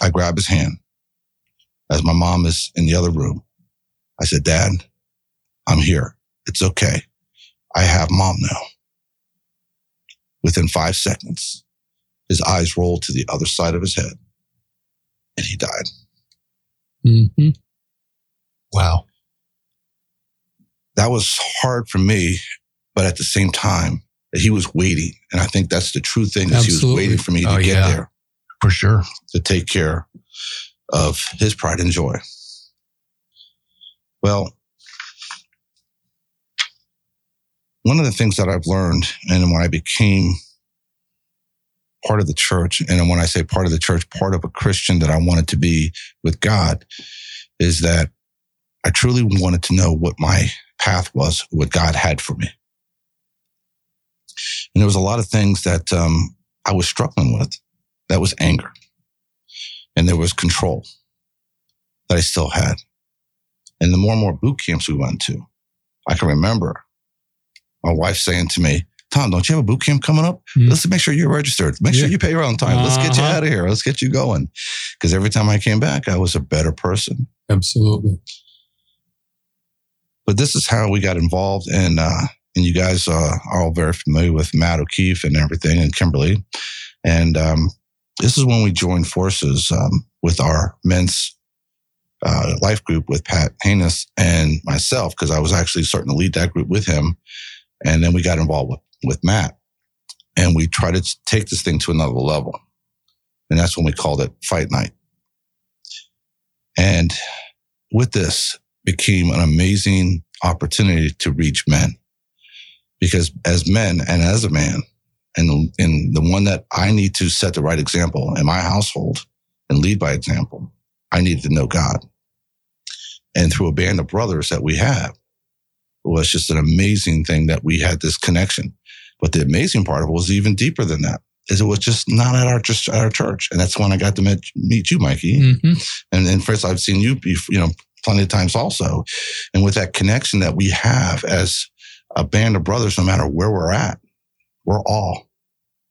Speaker 5: I grab his hand as my mom is in the other room. I said, Dad, I'm here. It's okay. I have mom now. Within five seconds, his eyes rolled to the other side of his head and he died.
Speaker 3: Mhm.
Speaker 2: Wow.
Speaker 5: That was hard for me, but at the same time, he was waiting. And I think that's the true thing is he was waiting for me to
Speaker 2: Oh,
Speaker 5: get
Speaker 2: yeah.
Speaker 5: there
Speaker 2: For sure.
Speaker 5: to take care of his pride and joy. Well, one of the things that I've learned, and when I became part of the church, and when I say part of the church, part of a Christian that I wanted to be with God, is that I truly wanted to know what my path was, what God had for me. And there was a lot of things that um, I was struggling with. That was anger and there was control that I still had. And the more and more boot camps we went to, I can remember my wife saying to me, Tom, don't you have a boot camp coming up?
Speaker 3: Mm.
Speaker 5: Let's make sure you're registered. Make sure you pay your own time. Let's get you
Speaker 3: Uh-huh.
Speaker 5: out of here. Let's get you going. Because every time I came back, I was a better person.
Speaker 3: Absolutely.
Speaker 5: But this is how we got involved. And, uh, and you guys uh, are all very familiar with Matt O'Keefe and everything and Kimberly. And um, this is when we joined forces um, with our men's uh, life group with Pat Haynes and myself, because I was actually starting to lead that group with him. And then we got involved with, with Matt and we tried to take this thing to another level. And that's when we called it Fight Night. And with this became an amazing opportunity to reach men. Because as men and as a man, and, and the one that I need to set the right example in my household and lead by example, I needed to know God. And through a band of brothers that we have, was just an amazing thing that we had this connection. But the amazing part of it was even deeper than that. Is it was just not at our just at our church, and that's when I got to meet, meet you, Mikey.
Speaker 3: Mhm.
Speaker 5: And then first, I've seen you, you know, plenty of times also. And with that connection that we have as a band of brothers, no matter where we're at, we're all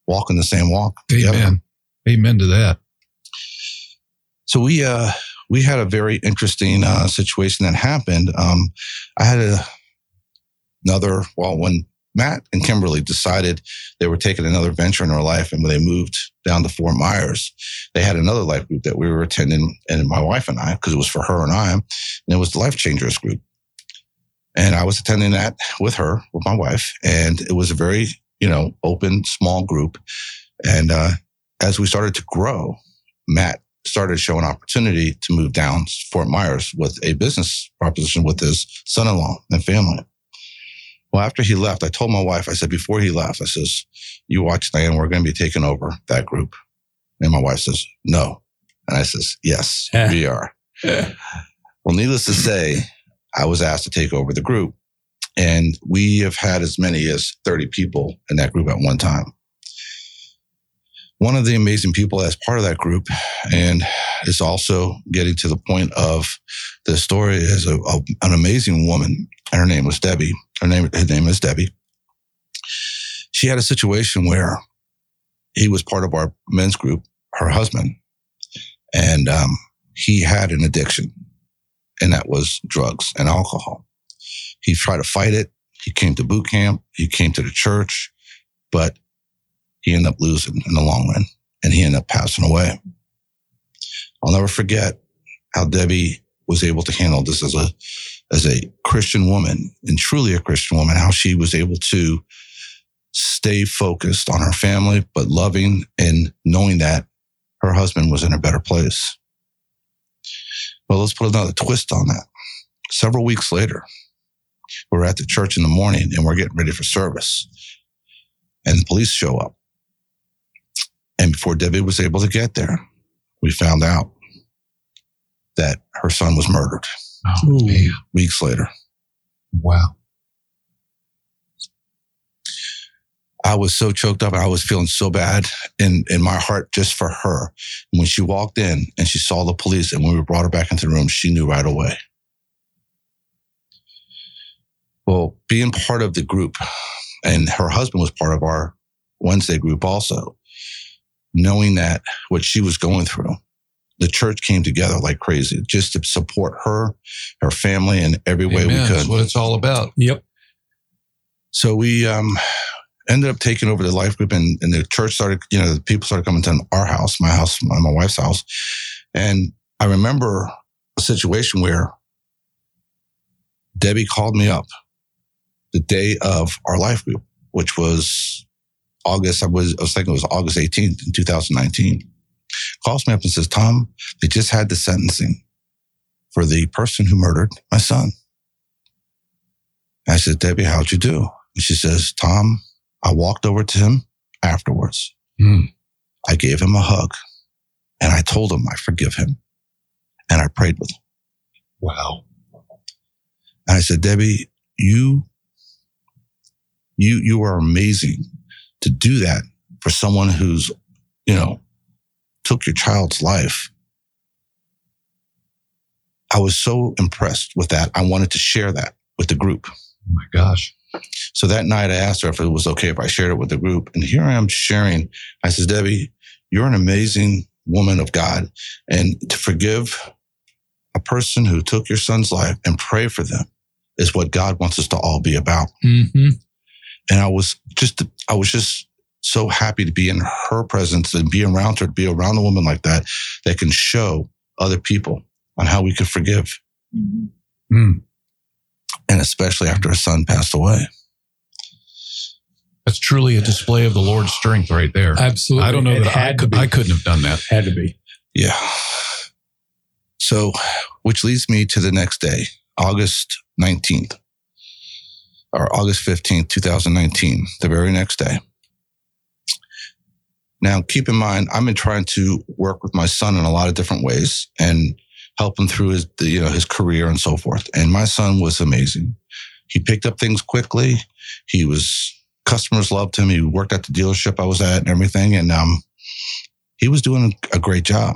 Speaker 5: walking the same walk. together.
Speaker 2: Amen. Amen to that.
Speaker 5: So we uh we had a very interesting uh, situation that happened. Um, I had a, another well when Matt and Kimberly decided they were taking another venture in their life, and when they moved down to Fort Myers, they had another life group that we were attending, and my wife and I, because it was for her and I, and it was the Life Changers group, and I was attending that with her, with my wife, and it was a very you know open, small group, and uh, as we started to grow, Matt started showing opportunity to move down Fort Myers with a business proposition with his son-in-law and family. Well, after he left, I told my wife, I said, before he left, I says, you watch Diane, we're going to be taking over that group. And my wife says, no. And I says, yes, we are. well, needless to say, I was asked to take over the group. And we have had as many as 30 people in that group at one time. One of the amazing people as part of that group, and is also getting to the point of the story, is a, a, an amazing woman. And her name was Debbie. Her name, her name is Debbie. She had a situation where he was part of our men's group, her husband, and um, he had an addiction, and that was drugs and alcohol. He tried to fight it. He came to boot camp. He came to the church, but he ended up losing in the long run, and he ended up passing away. I'll never forget how Debbie was able to handle this as a as a Christian woman and truly a Christian woman, how she was able to stay focused on her family, but loving and knowing that her husband was in a better place. Well, let's put another twist on that. Several weeks later, we're at the church in the morning and we're getting ready for service. And the police show up. And before Debbie was able to get there, we found out that her son was murdered
Speaker 2: Oh,
Speaker 5: weeks later.
Speaker 2: Wow.
Speaker 5: I was so choked up. I was feeling so bad in, in my heart just for her. When she walked in and she saw the police and when we brought her back into the room, she knew right away. Well, being part of the group and her husband was part of our Wednesday group also, knowing that what she was going through, the church came together like crazy just to support her, her family in every way we could.
Speaker 2: That's what it's all about.
Speaker 3: Yep.
Speaker 5: So we um, ended up taking over the life group, and, and the church started, you know, the people started coming to our house, my house, my, my wife's house. And I remember a situation where Debbie called me up the day of our life group, which was August, I was, I was thinking it was August 18th in 2019. Calls me up and says, Tom, they just had the sentencing for the person who murdered my son. I said, Debbie, how'd you do? And she says, Tom, I walked over to him afterwards.
Speaker 2: Hmm.
Speaker 5: I gave him a hug and I told him I forgive him. And I prayed with him.
Speaker 2: Wow.
Speaker 5: And I said, Debbie, you, you, you are amazing to do that for someone who's, you know, took your child's life. I was so impressed with that. I wanted to share that with the group.
Speaker 2: Oh my gosh.
Speaker 5: So that night I asked her if it was okay if I shared it with the group. And here I am sharing. I says, Debbie, you're an amazing woman of God. And to forgive a person who took your son's life and pray for them is what God wants us to all be about.
Speaker 3: Mm-hmm.
Speaker 5: And I was just, I was just so happy to be in her presence and be around her, to be around a woman like that, that can show other people on how we could forgive.
Speaker 2: Hmm.
Speaker 5: And especially after a son passed away.
Speaker 2: That's truly a display of the Lord's strength right there.
Speaker 3: Absolutely.
Speaker 2: I don't know
Speaker 3: It
Speaker 2: that I
Speaker 3: had to
Speaker 2: could,
Speaker 3: be.
Speaker 2: I couldn't have done that.
Speaker 3: Had to be.
Speaker 5: Yeah. So, which leads me to the next day, August 19th or August 15th, 2019, the very next day. Now, keep in mind, I've been trying to work with my son in a lot of different ways and help him through his, you know, his career and so forth. And my son was amazing. He picked up things quickly. He was, customers loved him. He worked at the dealership I was at and everything. And, um, he was doing a great job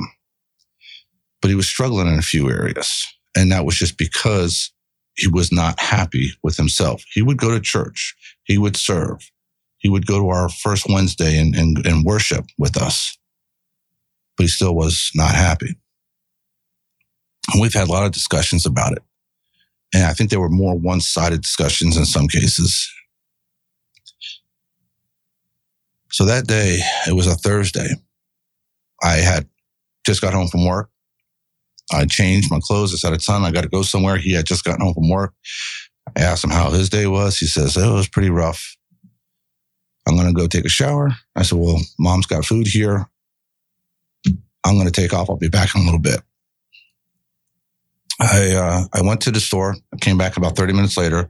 Speaker 5: but he was struggling in a few areas. And that was just because he was not happy with himself. He would go to church, he would serve, he would go to our first Wednesday and, and, and worship with us, but he still was not happy. And we've had a lot of discussions about it. And I think there were more one sided discussions in some cases. So that day, it was a Thursday. I had just got home from work. I changed my clothes. I said, son, I got to go somewhere. He had just gotten home from work. I asked him how his day was. He says, oh, it was pretty rough. I'm going to go take a shower. I said, well, mom's got food here. I'm going to take off. I'll be back in a little bit. I, uh, I went to the store. I came back about 30 minutes later.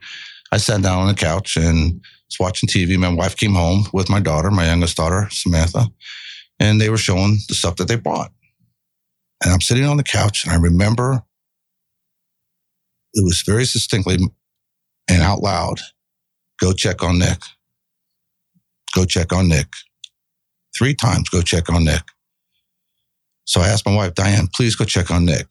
Speaker 5: I sat down on the couch and was watching TV. My wife came home with my daughter, my youngest daughter, Samantha, and they were showing the stuff that they bought. And I'm sitting on the couch and I remember it was very distinctly and out loud go check on Nick. Go check on Nick. Three times, go check on Nick. So I asked my wife, Diane, please go check on Nick.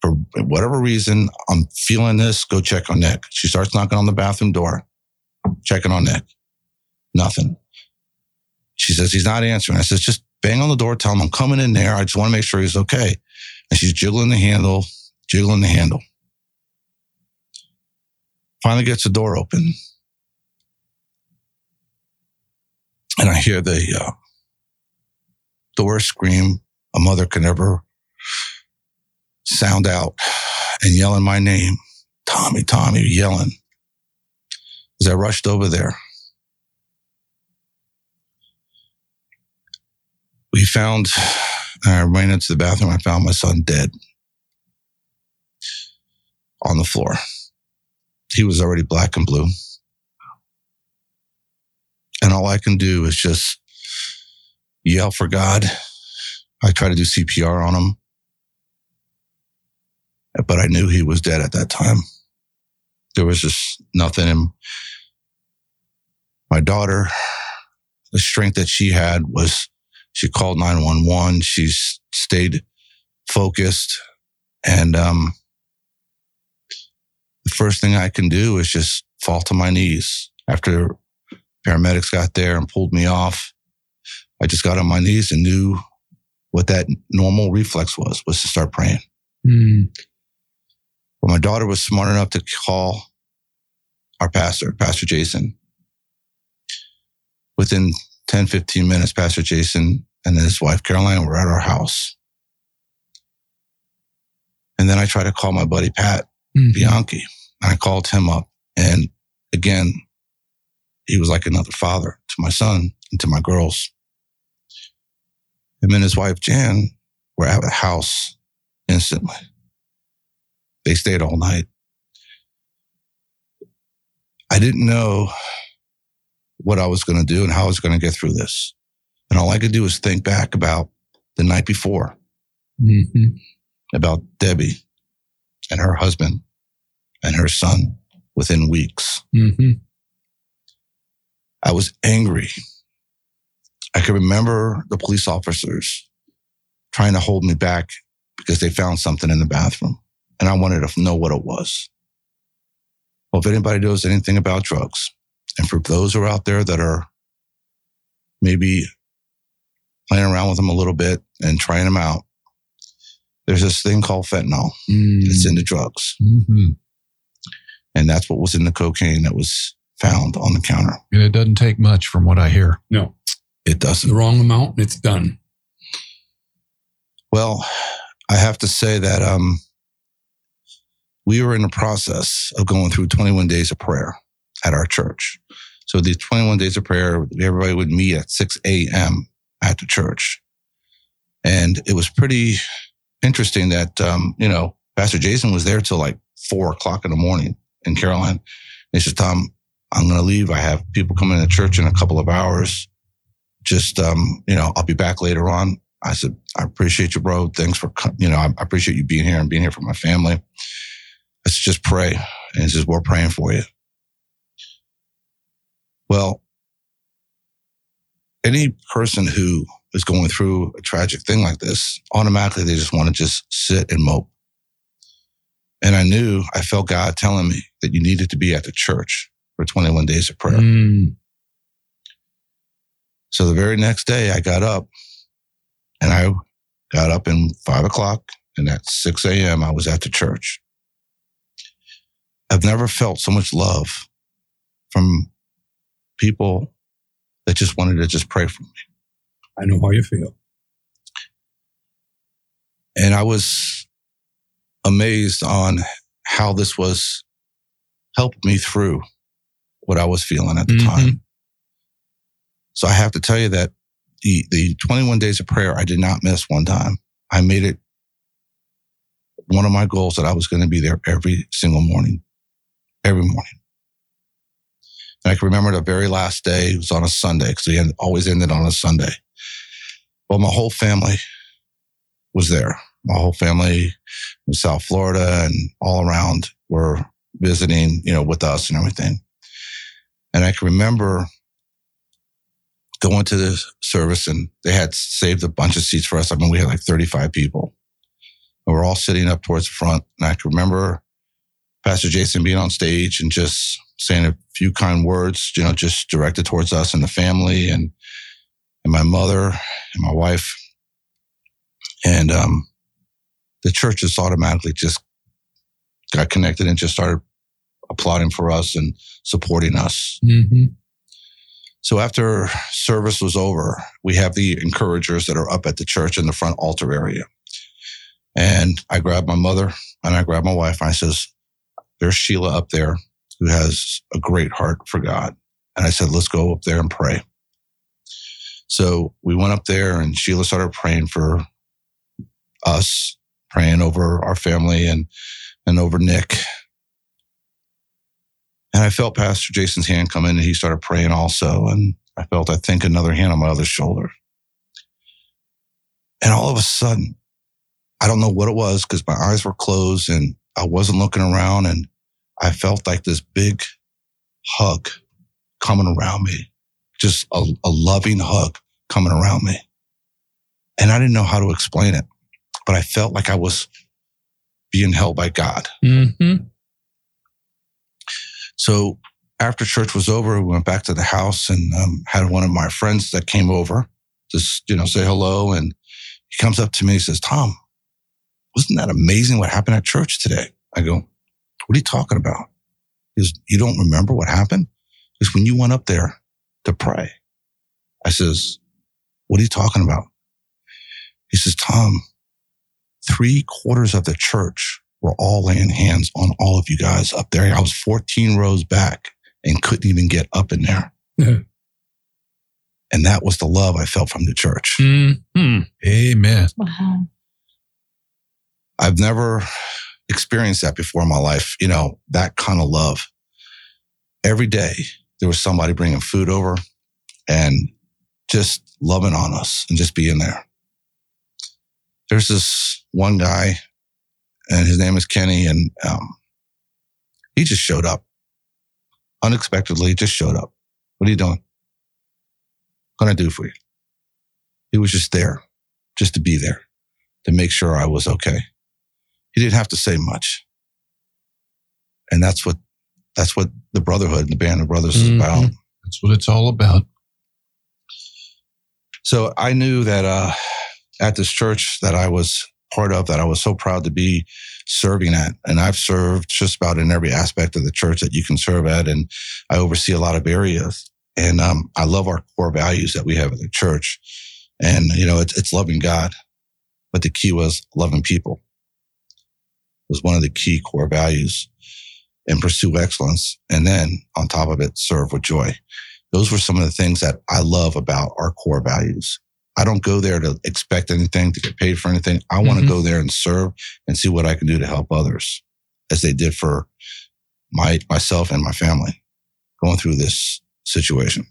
Speaker 5: For whatever reason, I'm feeling this, go check on Nick. She starts knocking on the bathroom door, checking on Nick. Nothing. She says, he's not answering. I says, just bang on the door, tell him I'm coming in there. I just want to make sure he's okay. And she's jiggling the handle, jiggling the handle. Finally gets the door open. And I hear the uh, door scream a mother can ever sound out and yelling my name. Tommy, Tommy, yelling. As I rushed over there, we found, I ran into the bathroom. I found my son dead on the floor. He was already black and blue. And all I can do is just yell for God. I try to do CPR on him, but I knew he was dead at that time. There was just nothing in my daughter. The strength that she had was she called 911. She stayed focused. And um, the first thing I can do is just fall to my knees after paramedics got there and pulled me off. I just got on my knees and knew what that normal reflex was, was to start praying.
Speaker 3: Mm.
Speaker 5: But my daughter was smart enough to call our pastor, Pastor Jason. Within 10, 15 minutes, Pastor Jason and his wife, Caroline, were at our house. And then I tried to call my buddy, Pat
Speaker 3: Mhm.
Speaker 5: Bianchi. And I called him up. And again, he was like another father to my son and to my girls. Him and his wife, Jan, were at the house instantly. They stayed all night. I didn't know what I was going to do and how I was going to get through this. And all I could do was think back about the night before,
Speaker 3: Mhm.
Speaker 5: about Debbie and her husband and her son within weeks.
Speaker 3: Mhm.
Speaker 5: I was angry. I can remember the police officers trying to hold me back because they found something in the bathroom and I wanted to know what it was. Well, if anybody knows anything about drugs, and for those who are out there that are maybe playing around with them a little bit and trying them out, there's this thing called fentanyl.
Speaker 3: Mm.
Speaker 5: It's in the drugs.
Speaker 2: Mhm.
Speaker 5: And that's what was in the cocaine that was found on the counter.
Speaker 2: And it doesn't take much from what I hear.
Speaker 3: No,
Speaker 5: It doesn't.
Speaker 3: the wrong amount and it's done.
Speaker 5: Well, I have to say that um, we were in the process of going through 21 days of prayer at our church. So these 21 days of prayer, everybody would meet at 6 a.m. at the church. And it was pretty interesting that, um, you know, Pastor Jason was there till like four o'clock in the morning in Caroline. And he said, Tom, I'm going to leave. I have people coming to church in a couple of hours. Just, um, you know, I'll be back later on. I said, I appreciate you, bro. Thanks for, you know, I I appreciate you being here and being here for my family. Let's just pray. And he says, we're praying for you. Well, any person who is going through a tragic thing like this, automatically they just want to just sit and mope. And I knew, I felt God telling me that you needed to be at the church for 21 days of prayer.
Speaker 3: Mm.
Speaker 5: So the very next day, I got up and I got up in five o'clock, and at 6 a.m., I was at the church. I've never felt so much love from people that just wanted to just pray for me.
Speaker 3: I know how you feel.
Speaker 5: And I was amazed on how this was helped me through what I was feeling at the
Speaker 3: Mhm.
Speaker 5: time. So I have to tell you that the, the 21 days of prayer, I did not miss one time. I made it one of my goals that I was going to be there every single morning, every morning. And I can remember the very last day, it was on a Sunday because we end, always ended on a Sunday. Well, my whole family was there My whole family in South Florida and all around were visiting, you know, with us and everything. And I can remember going to the service and they had saved a bunch of seats for us. I mean, we had like 35 people. And we're all sitting up towards the front. And I can remember Pastor Jason being on stage and just saying a few kind words, you know, just directed towards us and the family and and my mother and my wife. And um, the church just automatically just got connected and just started applauding for us and supporting us.
Speaker 3: Mm-hmm.
Speaker 5: So after service was over, we have the encouragers that are up at the church in the front altar area. And I grabbed my mother and I grabbed my wife and I says, there's Sheila up there who has a great heart for God. And I said, let's go up there and pray. So we went up there and Sheila started praying for us, praying over our family and, and over Nick. And I felt Pastor Jason's hand come in and he started praying also. And I felt, I think, another hand on my other shoulder. And all of a sudden, I don't know what it was because my eyes were closed and I wasn't looking around. And I felt like this big hug coming around me, just a, a loving hug coming around me. And I didn't know how to explain it, but I felt like I was being held by God.
Speaker 3: Mm-hmm.
Speaker 5: So after church was over, we went back to the house and um, had one of my friends that came over just, you know, say hello. And he comes up to me and says, Tom, wasn't that amazing what happened at church today? I go, what are you talking about? He goes, you don't remember what happened? Because when you went up there to pray, I says, what are you talking about? He says, Tom, three quarters of the church were all laying hands on all of you guys up there. I was 14 rows back and couldn't even get up in there. And that was the love I felt from the church.
Speaker 3: Mm-hmm.
Speaker 2: Amen.
Speaker 4: Wow.
Speaker 5: I've never experienced that before in my life, you know, that kind of love. Every day there was somebody bringing food over and just loving on us and just being there. There's this one guy and his name is Kenny and um, he just showed up unexpectedly, just showed up. What are you doing? What can I do for you? He was just there, just to be there, to make sure I was okay. He didn't have to say much. And that's what that's what the brotherhood and the band of brothers is
Speaker 3: Mhm.
Speaker 5: about.
Speaker 2: That's what it's all about.
Speaker 5: So I knew that uh, at this church that I was part of, that I was so proud to be serving at. And I've served just about in every aspect of the church that you can serve at. And I oversee a lot of areas. And um, I love our core values that we have at the church. And, you know, it's, it's loving God. But the key was loving people was one of the key core values and pursue excellence. And then on top of it, serve with joy those were some of the things that I love about our core values. I don't go there to expect anything, to get paid for anything. I want to
Speaker 3: Mhm.
Speaker 5: go there and serve and see what I can do to help others as they did for my, myself and my family going through this situation.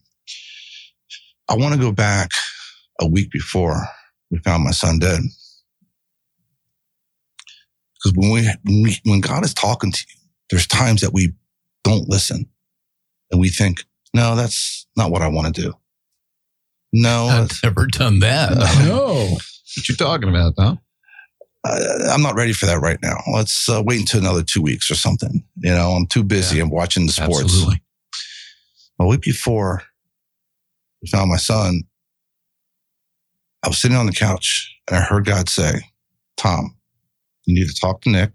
Speaker 5: I want to go back a week before we found my son dead. Because when we, when we, when God is talking to you, there's times that we don't listen and we think, no, that's not what I want to do. No,
Speaker 2: I've never done that.
Speaker 3: No.
Speaker 2: What you talking about, Tom?
Speaker 5: I- I'm not ready for that right now. Let's uh, wait until another two weeks or something. You know, I'm too busy. I'm watching the sports.
Speaker 2: Absolutely.
Speaker 5: A week before we found my son, I was sitting on the couch and I heard God say, Tom, you need to talk to Nick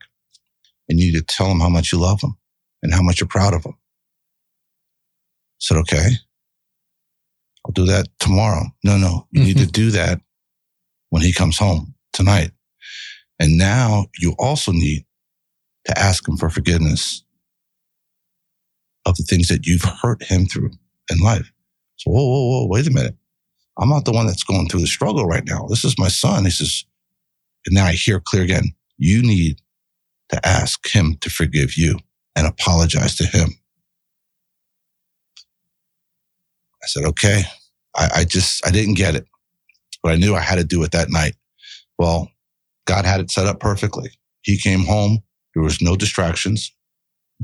Speaker 5: and you need to tell him how much you love him and how much you're proud of him. I said, okay, I'll do that tomorrow. No, no, you need to mm-hmm. do that when he comes home tonight. And now you also need to ask him for forgiveness of the things that you've hurt him through in life. So, whoa, whoa, whoa, wait a minute. I'm not the one that's going through the struggle right now. This is my son. He says, and now I hear clear again. You need to ask him to forgive you and apologize to him. I said, okay. I, I just, I didn't get it, but I knew I had to do it that night. Well, God had it set up perfectly. He came home. There was no distractions.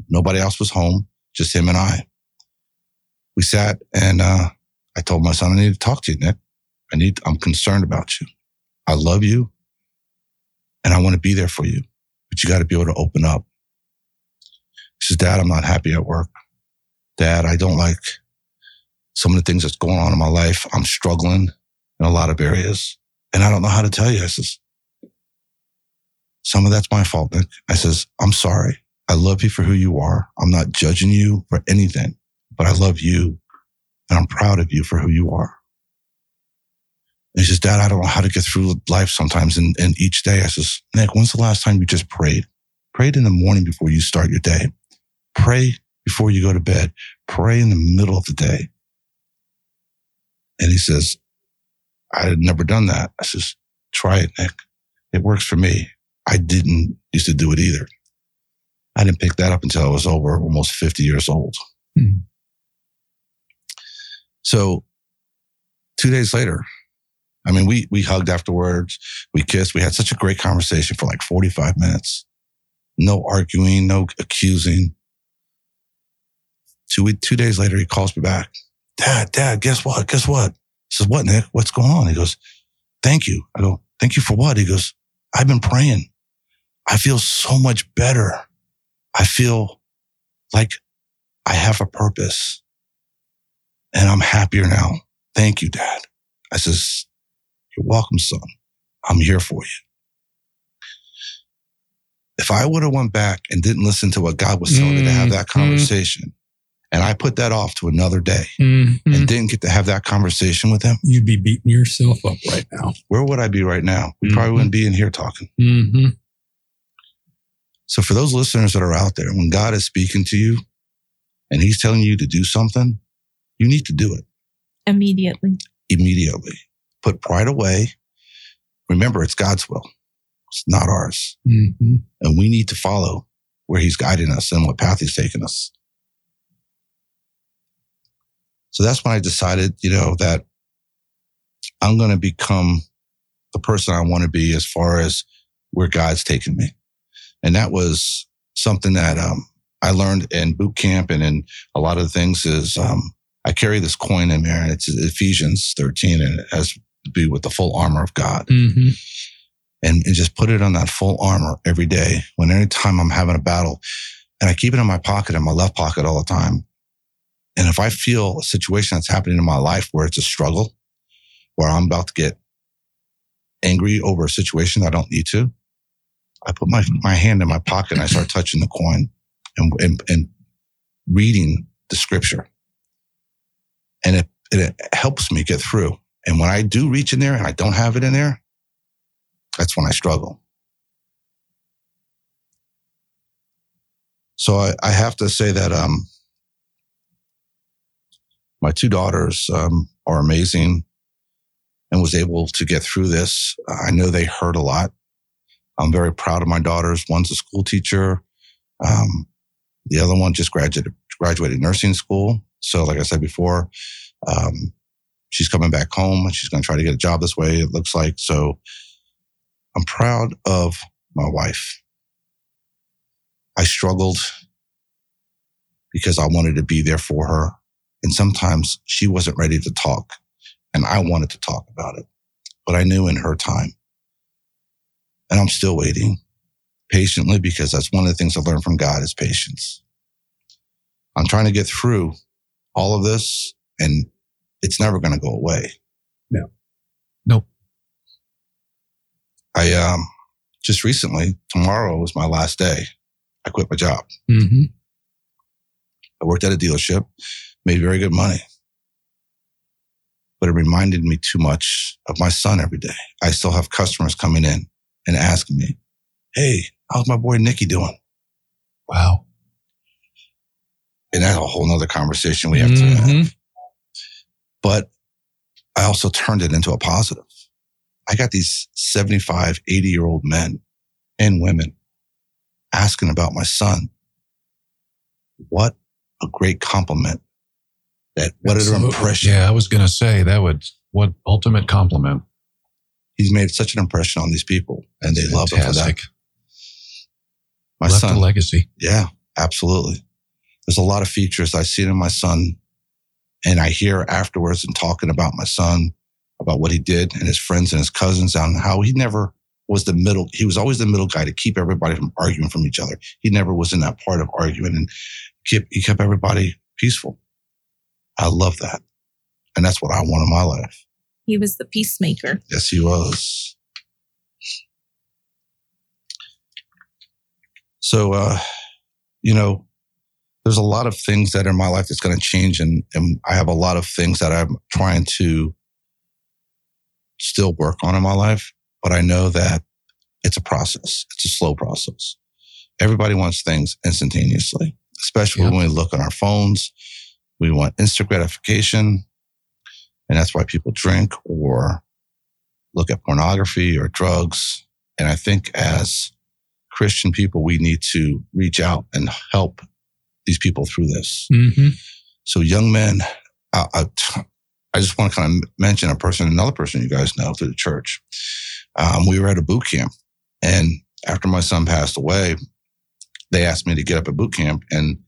Speaker 5: Nobody else was home, just him and I. We sat and uh, I told my son, I need to talk to you, Nick. I need, I'm concerned about you. I love you and I want to be there for you, but you got to be able to open up. He says, Dad, I'm not happy at work. Dad, I don't like some of the things that's going on in my life. I'm struggling in a lot of areas and I don't know how to tell you. I says, some of that's my fault, Nick. I says, I'm sorry. I love you for who you are. I'm not judging you for anything, but I love you and I'm proud of you for who you are. And he says, Dad, I don't know how to get through life sometimes. And, and each day I says, Nick, when's the last time you just prayed? Prayed in the morning before you start your day. Pray before you go to bed. Pray in the middle of the day. And he says, I had never done that. I says, try it, Nick. It works for me. I didn't used to do it either. I didn't pick that up until I was over almost 50 years old.
Speaker 3: Hmm.
Speaker 5: So two days later, I mean, we, we hugged afterwards. We kissed. We had such a great conversation for like 45 minutes. No arguing, no accusing. Two, two days later, he calls me back. Dad, dad, guess what? Guess what? I says, what, Nick? What's going on? He goes, thank you. I go, thank you for what? He goes, I've been praying. I feel so much better. I feel like I have a purpose and I'm happier now. Thank you, dad. I says, you're welcome, son. I'm here for you. If I would have went back and didn't listen to what God was telling me to have that
Speaker 3: Mhm.
Speaker 5: conversation, and I put that off to another day
Speaker 3: Mhm.
Speaker 5: and didn't get to have that conversation with him,
Speaker 3: You'd be beating yourself up right now.
Speaker 5: where would I be right now? We probably
Speaker 3: Mhm.
Speaker 5: wouldn't be in here talking.
Speaker 3: hmm
Speaker 5: So for those listeners that are out there, when God is speaking to you and he's telling you to do something, you need to do it
Speaker 4: Immediately.
Speaker 5: immediately. Put pride away. Remember, it's God's will. It's not ours.
Speaker 3: hmm
Speaker 5: And we need to follow where he's guiding us and what path he's taking us. So that's when I decided, you know, that I'm going to become the person I want to be as far as where God's taken me. And that was something that um, I learned in boot camp and in a lot of the things is um, I carry this coin in there and it's Ephesians 13 and it has to be with the full armor of God
Speaker 3: hmm
Speaker 5: and, and just put it on that full armor every day. When anytime I'm having a battle, and I keep it in my pocket, in my left pocket all the time. And if I feel a situation that's happening in my life where it's a struggle, where I'm about to get angry over a situation I don't need to, I put my, my hand in my pocket and I start touching the coin and, and, and reading the scripture. And it, it helps me get through. And when I do reach in there and I don't have it in there, that's when I struggle. So I, I have to say that um, my two daughters um, are amazing and was able to get through this. I know they hurt a lot. I'm very proud of my daughters. One's a school teacher. Um, the other one just graduated, graduated nursing school. So like I said before, um, she's coming back home and she's going to try to get a job this way. It looks like. So I'm proud of my wife. I struggled because I wanted to be there for her. And sometimes she wasn't ready to talk and I wanted to talk about it, but I knew in her time. And I'm still waiting patiently because that's one of the things I learned from God is patience. I'm trying to get through all of this and it's never going to go away.
Speaker 3: No.
Speaker 2: Nope.
Speaker 5: I um just recently, tomorrow was my last day. I quit my job.
Speaker 3: hmm
Speaker 5: I worked at a dealership, made very good money. But it reminded me too much of my son every day. I still have customers coming in and asking me, Hey, how's my boy Nicky doing?
Speaker 2: Wow.
Speaker 5: And that's a whole nother conversation we have to
Speaker 3: Mhm.
Speaker 5: have. But I also turned it into a positive. I got these 75, 80 year old men and women asking about my son. What a great compliment. That what an impression.
Speaker 2: Yeah, I was going to say that would what ultimate compliment.
Speaker 5: he's made such an impression on these people and they love him for that. My
Speaker 2: Left
Speaker 5: son,
Speaker 2: a legacy.
Speaker 5: yeah, absolutely. There's a lot of features I see in my son, and I hear afterwards and talking about my son, about what he did and his friends and his cousins, on how he never was the middle. He was always the middle guy to keep everybody from arguing from each other. He never was in that part of arguing, and kept, he kept everybody peaceful. I love that, and that's what I want in my life.
Speaker 4: He was the peacemaker.
Speaker 5: Yes, he was. So, uh, you know, there's a lot of things that in my life that's going to change, and, and I have a lot of things that I'm trying to still work on in my life. But I know that it's a process. It's a slow process. Everybody wants things instantaneously, especially
Speaker 2: Yeah.
Speaker 5: when we look on our phones. We want instant gratification. And that's why people drink or look at pornography or drugs. And I think as Christian people, we need to reach out and help these people through this.
Speaker 3: hmm
Speaker 5: So, young men, I, I, I just want to kind of mention a person, another person you guys know through the church. Um, we were at a boot camp, and after my son passed away, they asked me to get up at boot camp and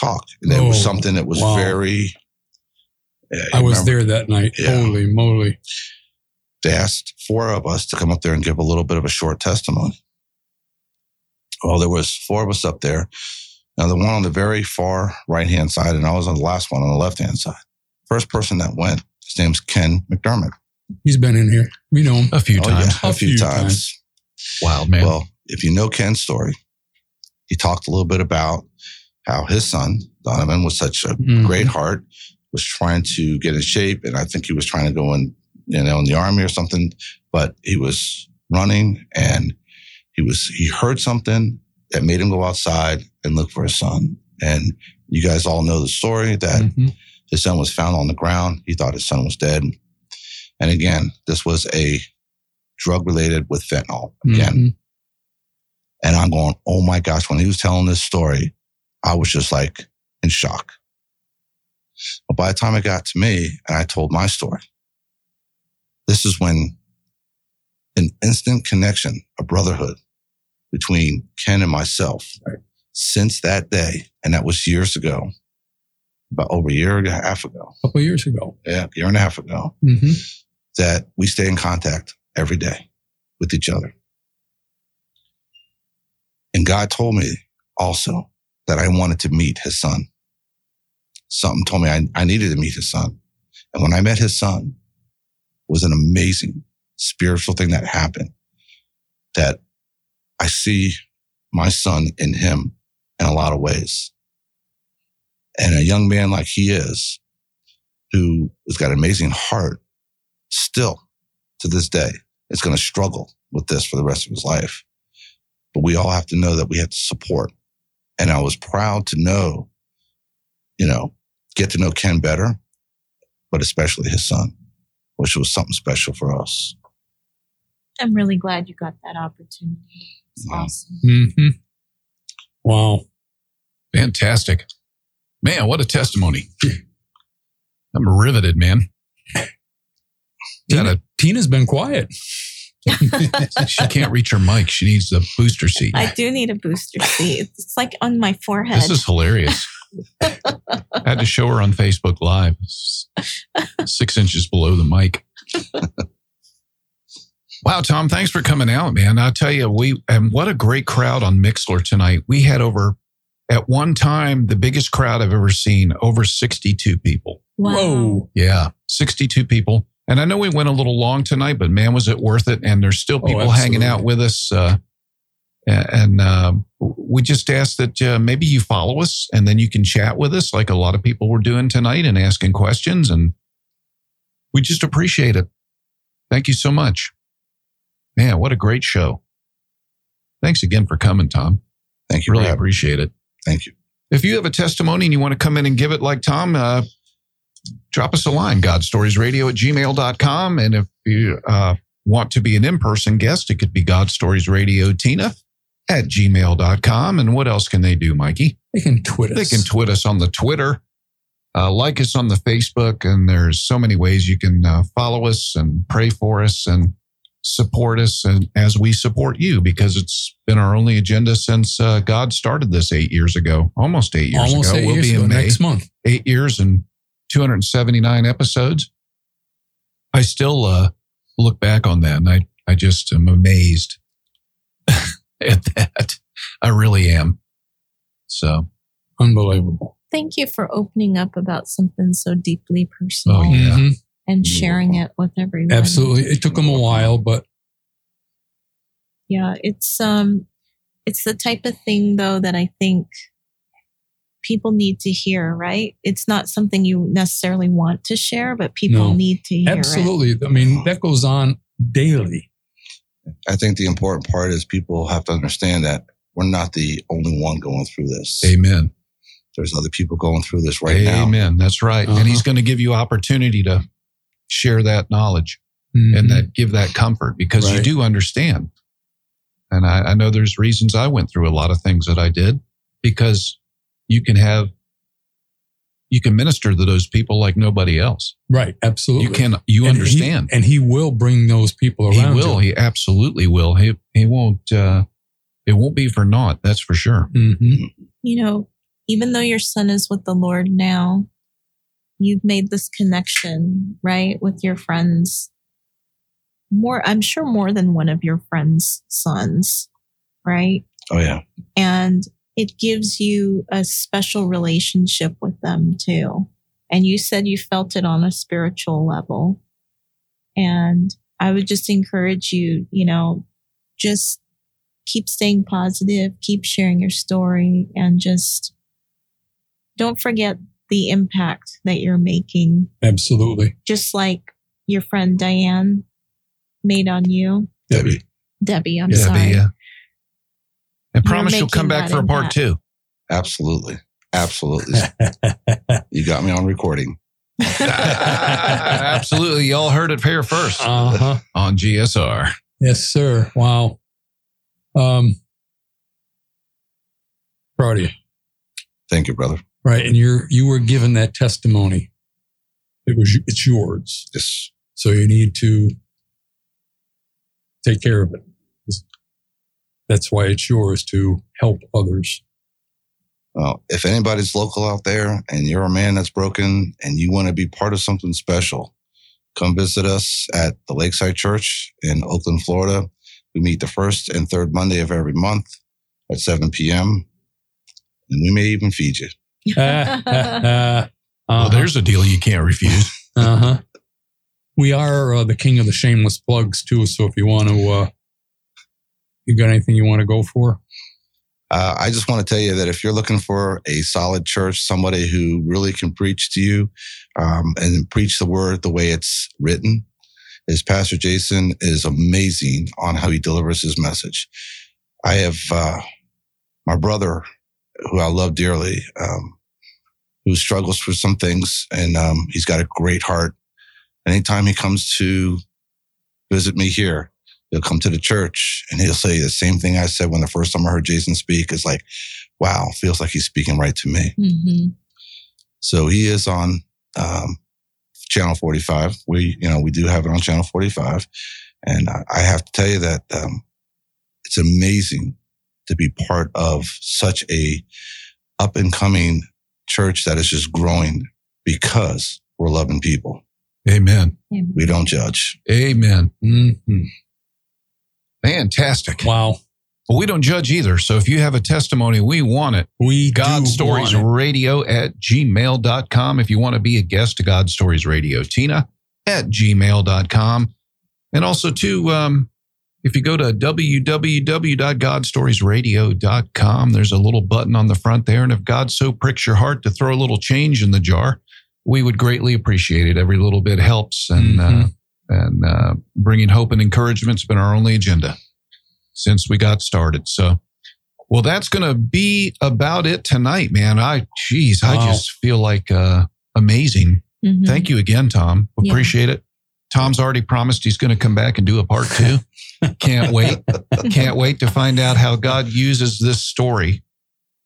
Speaker 5: talk. And it was
Speaker 3: Oh,
Speaker 5: something that was
Speaker 3: wow.
Speaker 5: very. Uh, yeah,
Speaker 3: I was
Speaker 5: remember-
Speaker 3: there that night.
Speaker 5: Yeah.
Speaker 3: Holy moly.
Speaker 5: they asked four of us to come up there and give a little bit of a short testimony. Well, there was four of us up there. Now the one on the very far right hand side, and I was on the last one on the left hand side. First person that went, his name's Ken McDermott.
Speaker 3: He's been in here. We know him.
Speaker 2: A few
Speaker 5: Oh,
Speaker 2: times.
Speaker 5: yeah, a,
Speaker 3: A
Speaker 5: few,
Speaker 3: few
Speaker 5: times.
Speaker 2: Wild man.
Speaker 5: Well, if you know Ken's story, he talked a little bit about how his son Donovan was such a
Speaker 3: Mhm.
Speaker 5: great heart, was trying to get in shape, and I think he was trying to go in, you know, in the army or something. But he was running, and he was he heard something that made him go outside and look for his son. And you guys all know the story that
Speaker 3: Mhm.
Speaker 5: his son was found on the ground. He thought his son was dead. And again, this was a drug related with fentanyl. Again,
Speaker 3: Mhm.
Speaker 5: and I'm going, oh my gosh, when he was telling this story, I was just like in shock. But by the time it got to me and I told my story, this is when an instant connection, a brotherhood between Ken and myself since that day, and that was years ago, about over a year and a half ago,
Speaker 3: A couple years ago.
Speaker 5: yeah, a year and a half ago,
Speaker 3: hmm
Speaker 5: that we stay in contact every day with each other. And God told me also that I wanted to meet his son. Something told me I, I needed to meet his son. And when I met his son, it was an amazing spiritual thing that happened that I see my son in him in a lot of ways. And a young man like he is, who has got an amazing heart, still to this day is going to struggle with this for the rest of his life. But we all have to know that we have to support. And I was proud to know, you know, get to know Ken better, but especially his son, which was something special for us.
Speaker 4: I'm really glad you got that opportunity. It's
Speaker 5: Yeah.
Speaker 4: awesome.
Speaker 3: hmm Wow.
Speaker 2: Fantastic. Man, what a testimony. I'm riveted, man. Got
Speaker 3: Tina, Tina's been quiet.
Speaker 2: She can't reach her mic. She needs the booster seat.
Speaker 4: I do need a booster seat. It's like on my forehead.
Speaker 2: This is hilarious. I had to show her on Facebook Live. Six inches below the mic. Wow, Tom, thanks for coming out, man. I'll tell you, we and what a great crowd on Mixlr tonight. We had over at one time the biggest crowd I've ever seen, over 62 people.
Speaker 4: wow.
Speaker 3: Whoa.
Speaker 2: Yeah, 62 people. And I know we went a little long tonight, but man, was it worth it? And there's still
Speaker 3: Oh,
Speaker 2: people hanging out with us. Uh, and um, we just ask that uh, maybe you follow us and then you can chat with us like a lot of people were doing tonight and asking questions. And we just appreciate it. Thank you so much. Man, what a great show. Thanks again for coming, Tom.
Speaker 5: Thank you.
Speaker 2: Really
Speaker 5: for having me.
Speaker 2: appreciate it.
Speaker 5: Thank you.
Speaker 2: If you have a testimony and you want to come in and give it like Tom, uh, drop us a line, godstoriesradio at gmail.com. And if you uh, want to be an in person guest, it could be God Stories Radio Tina at gmail.com. And what else can they do, Mikey?
Speaker 3: They can twit us.
Speaker 2: They can tweet us on the Twitter, uh, like us on the Facebook, and there's so many ways you can uh, follow us and pray for us. And support us and as we support you because it's been our only agenda since uh, God started this eight years ago, almost eight years
Speaker 3: Almost
Speaker 2: ago.
Speaker 3: eight
Speaker 2: we'll
Speaker 3: years
Speaker 2: be
Speaker 3: ago,
Speaker 2: in May.
Speaker 3: next month.
Speaker 2: Eight years and 279 episodes. I still uh, look back on that and I, I just am amazed at that. I really am. So,
Speaker 3: Unbelievable.
Speaker 4: Thank you for opening up about something so deeply personal
Speaker 2: Oh, yeah.
Speaker 3: Mhm.
Speaker 4: and sharing it with everyone.
Speaker 3: Absolutely. It took them a while, but
Speaker 4: Yeah, it's um it's the type of thing though that I think people need to hear, right? It's not something you necessarily want to share, but people
Speaker 3: No.
Speaker 4: need to hear it.
Speaker 3: absolutely. I mean, that goes on daily.
Speaker 5: I think the important part is people have to understand that we're not the only one going through this.
Speaker 2: amen.
Speaker 5: There's other people going through this right now.
Speaker 2: amen. That's right.
Speaker 3: Uh-huh.
Speaker 2: And he's going to give you opportunity to share that knowledge.
Speaker 3: Mhm.
Speaker 2: and that give that comfort because you do understand. And I, I know there's reasons I went through a lot of things that I did because you can have, you can minister to those people like nobody else.
Speaker 3: right. Absolutely.
Speaker 2: You can, you
Speaker 3: And he-
Speaker 2: understand.
Speaker 3: and he will bring those people around.
Speaker 2: He will.
Speaker 3: You.
Speaker 2: He absolutely will. He, he won't, uh, it won't be for naught. That's for sure.
Speaker 3: Mhm.
Speaker 4: You know, even though your son is with the Lord now, you've made this connection, right, with your friends. More, I'm sure more than one of your friends' sons, right?
Speaker 5: Oh yeah.
Speaker 4: and it gives you a special relationship with them too. And you said you felt it on a spiritual level. And I would just encourage you, you know, just keep staying positive, keep sharing your story, and just don't forget the impact that you're making,
Speaker 3: Absolutely.
Speaker 4: just like your friend Diane made on you.
Speaker 5: Debbie.
Speaker 4: Debbie, I'm
Speaker 2: Yeah,
Speaker 4: sorry.
Speaker 2: the, uh, and promise you'll come back for a part
Speaker 4: impact.
Speaker 2: two.
Speaker 5: Absolutely. Absolutely. you got me on recording.
Speaker 2: Absolutely. Y'all heard it here first
Speaker 3: Uh huh.
Speaker 2: on GSR.
Speaker 3: Yes, sir. Wow. Um, proud of you.
Speaker 5: Thank you, brother.
Speaker 3: Right, and you're you were given that testimony. It was it's yours,
Speaker 5: Yes.
Speaker 3: so you need to take care of it. That's why it's yours to help others.
Speaker 5: Well, if anybody's local out there and you're a man that's broken and you want to be part of something special, come visit us at the Lakeside Church in Oakland, Florida. We meet the first and third Monday of every month at 7 p.m. And we may even feed you.
Speaker 3: uh
Speaker 2: Well, there's a deal you can't refuse.
Speaker 3: uh-huh. We are uh, the king of the shameless plugs too. So if you want to, uh, you got anything you want to go for?
Speaker 5: Uh, I just want to tell you that if you're looking for a solid church, somebody who really can preach to you um, and preach the word the way it's written, is Pastor Jason is amazing on how he delivers his message. I have uh, my brother, who I love dearly, um, who struggles with some things, and um, he's got a great heart. Anytime he comes to visit me here, he'll come to the church and he'll say the same thing I said when the first time I heard Jason speak. It's like, wow, feels like he's speaking right to me.
Speaker 4: hmm
Speaker 5: So he is on um, channel 45. We, you know, we do have it on channel 45. And I I have to tell you that um, it's amazing to be part of such a up and coming church that is just growing because we're loving people.
Speaker 2: Amen.
Speaker 5: We don't judge.
Speaker 2: Amen.
Speaker 3: Mhm.
Speaker 2: Fantastic.
Speaker 3: Wow.
Speaker 2: Well, we don't judge either. So if you have a testimony, we want it.
Speaker 3: We
Speaker 2: God
Speaker 3: do
Speaker 2: Stories. Radio at gmail.com. If you want to be a guest to God Stories Radio, Tina at gmail.com. And also, too, um, if you go to www.godstoriesradio.com, there's a little button on the front there. And if God so pricks your heart to throw a little change in the jar, we would greatly appreciate it. Every little bit helps. And, uh,
Speaker 3: Mhm.
Speaker 2: And uh, bringing hope and encouragement's been our only agenda since we got started. So, well, that's going to be about it tonight, man. I, geez, I
Speaker 3: Wow.
Speaker 2: just feel like uh, amazing.
Speaker 4: Mhm.
Speaker 2: Thank you again, Tom.
Speaker 4: Yeah.
Speaker 2: Appreciate it. Tom's already promised he's going to come back and do a part two. Can't wait. Can't wait to find out how God uses this story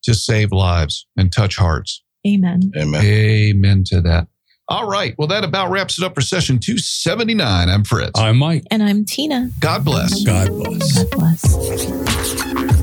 Speaker 2: to save lives and touch hearts.
Speaker 4: Amen.
Speaker 5: Amen.
Speaker 2: Amen to that. All right. Well, that about wraps it up for session 279. I'm Fritz.
Speaker 3: I'm Mike.
Speaker 4: And I'm Tina.
Speaker 2: God bless.
Speaker 3: God bless.
Speaker 4: God bless.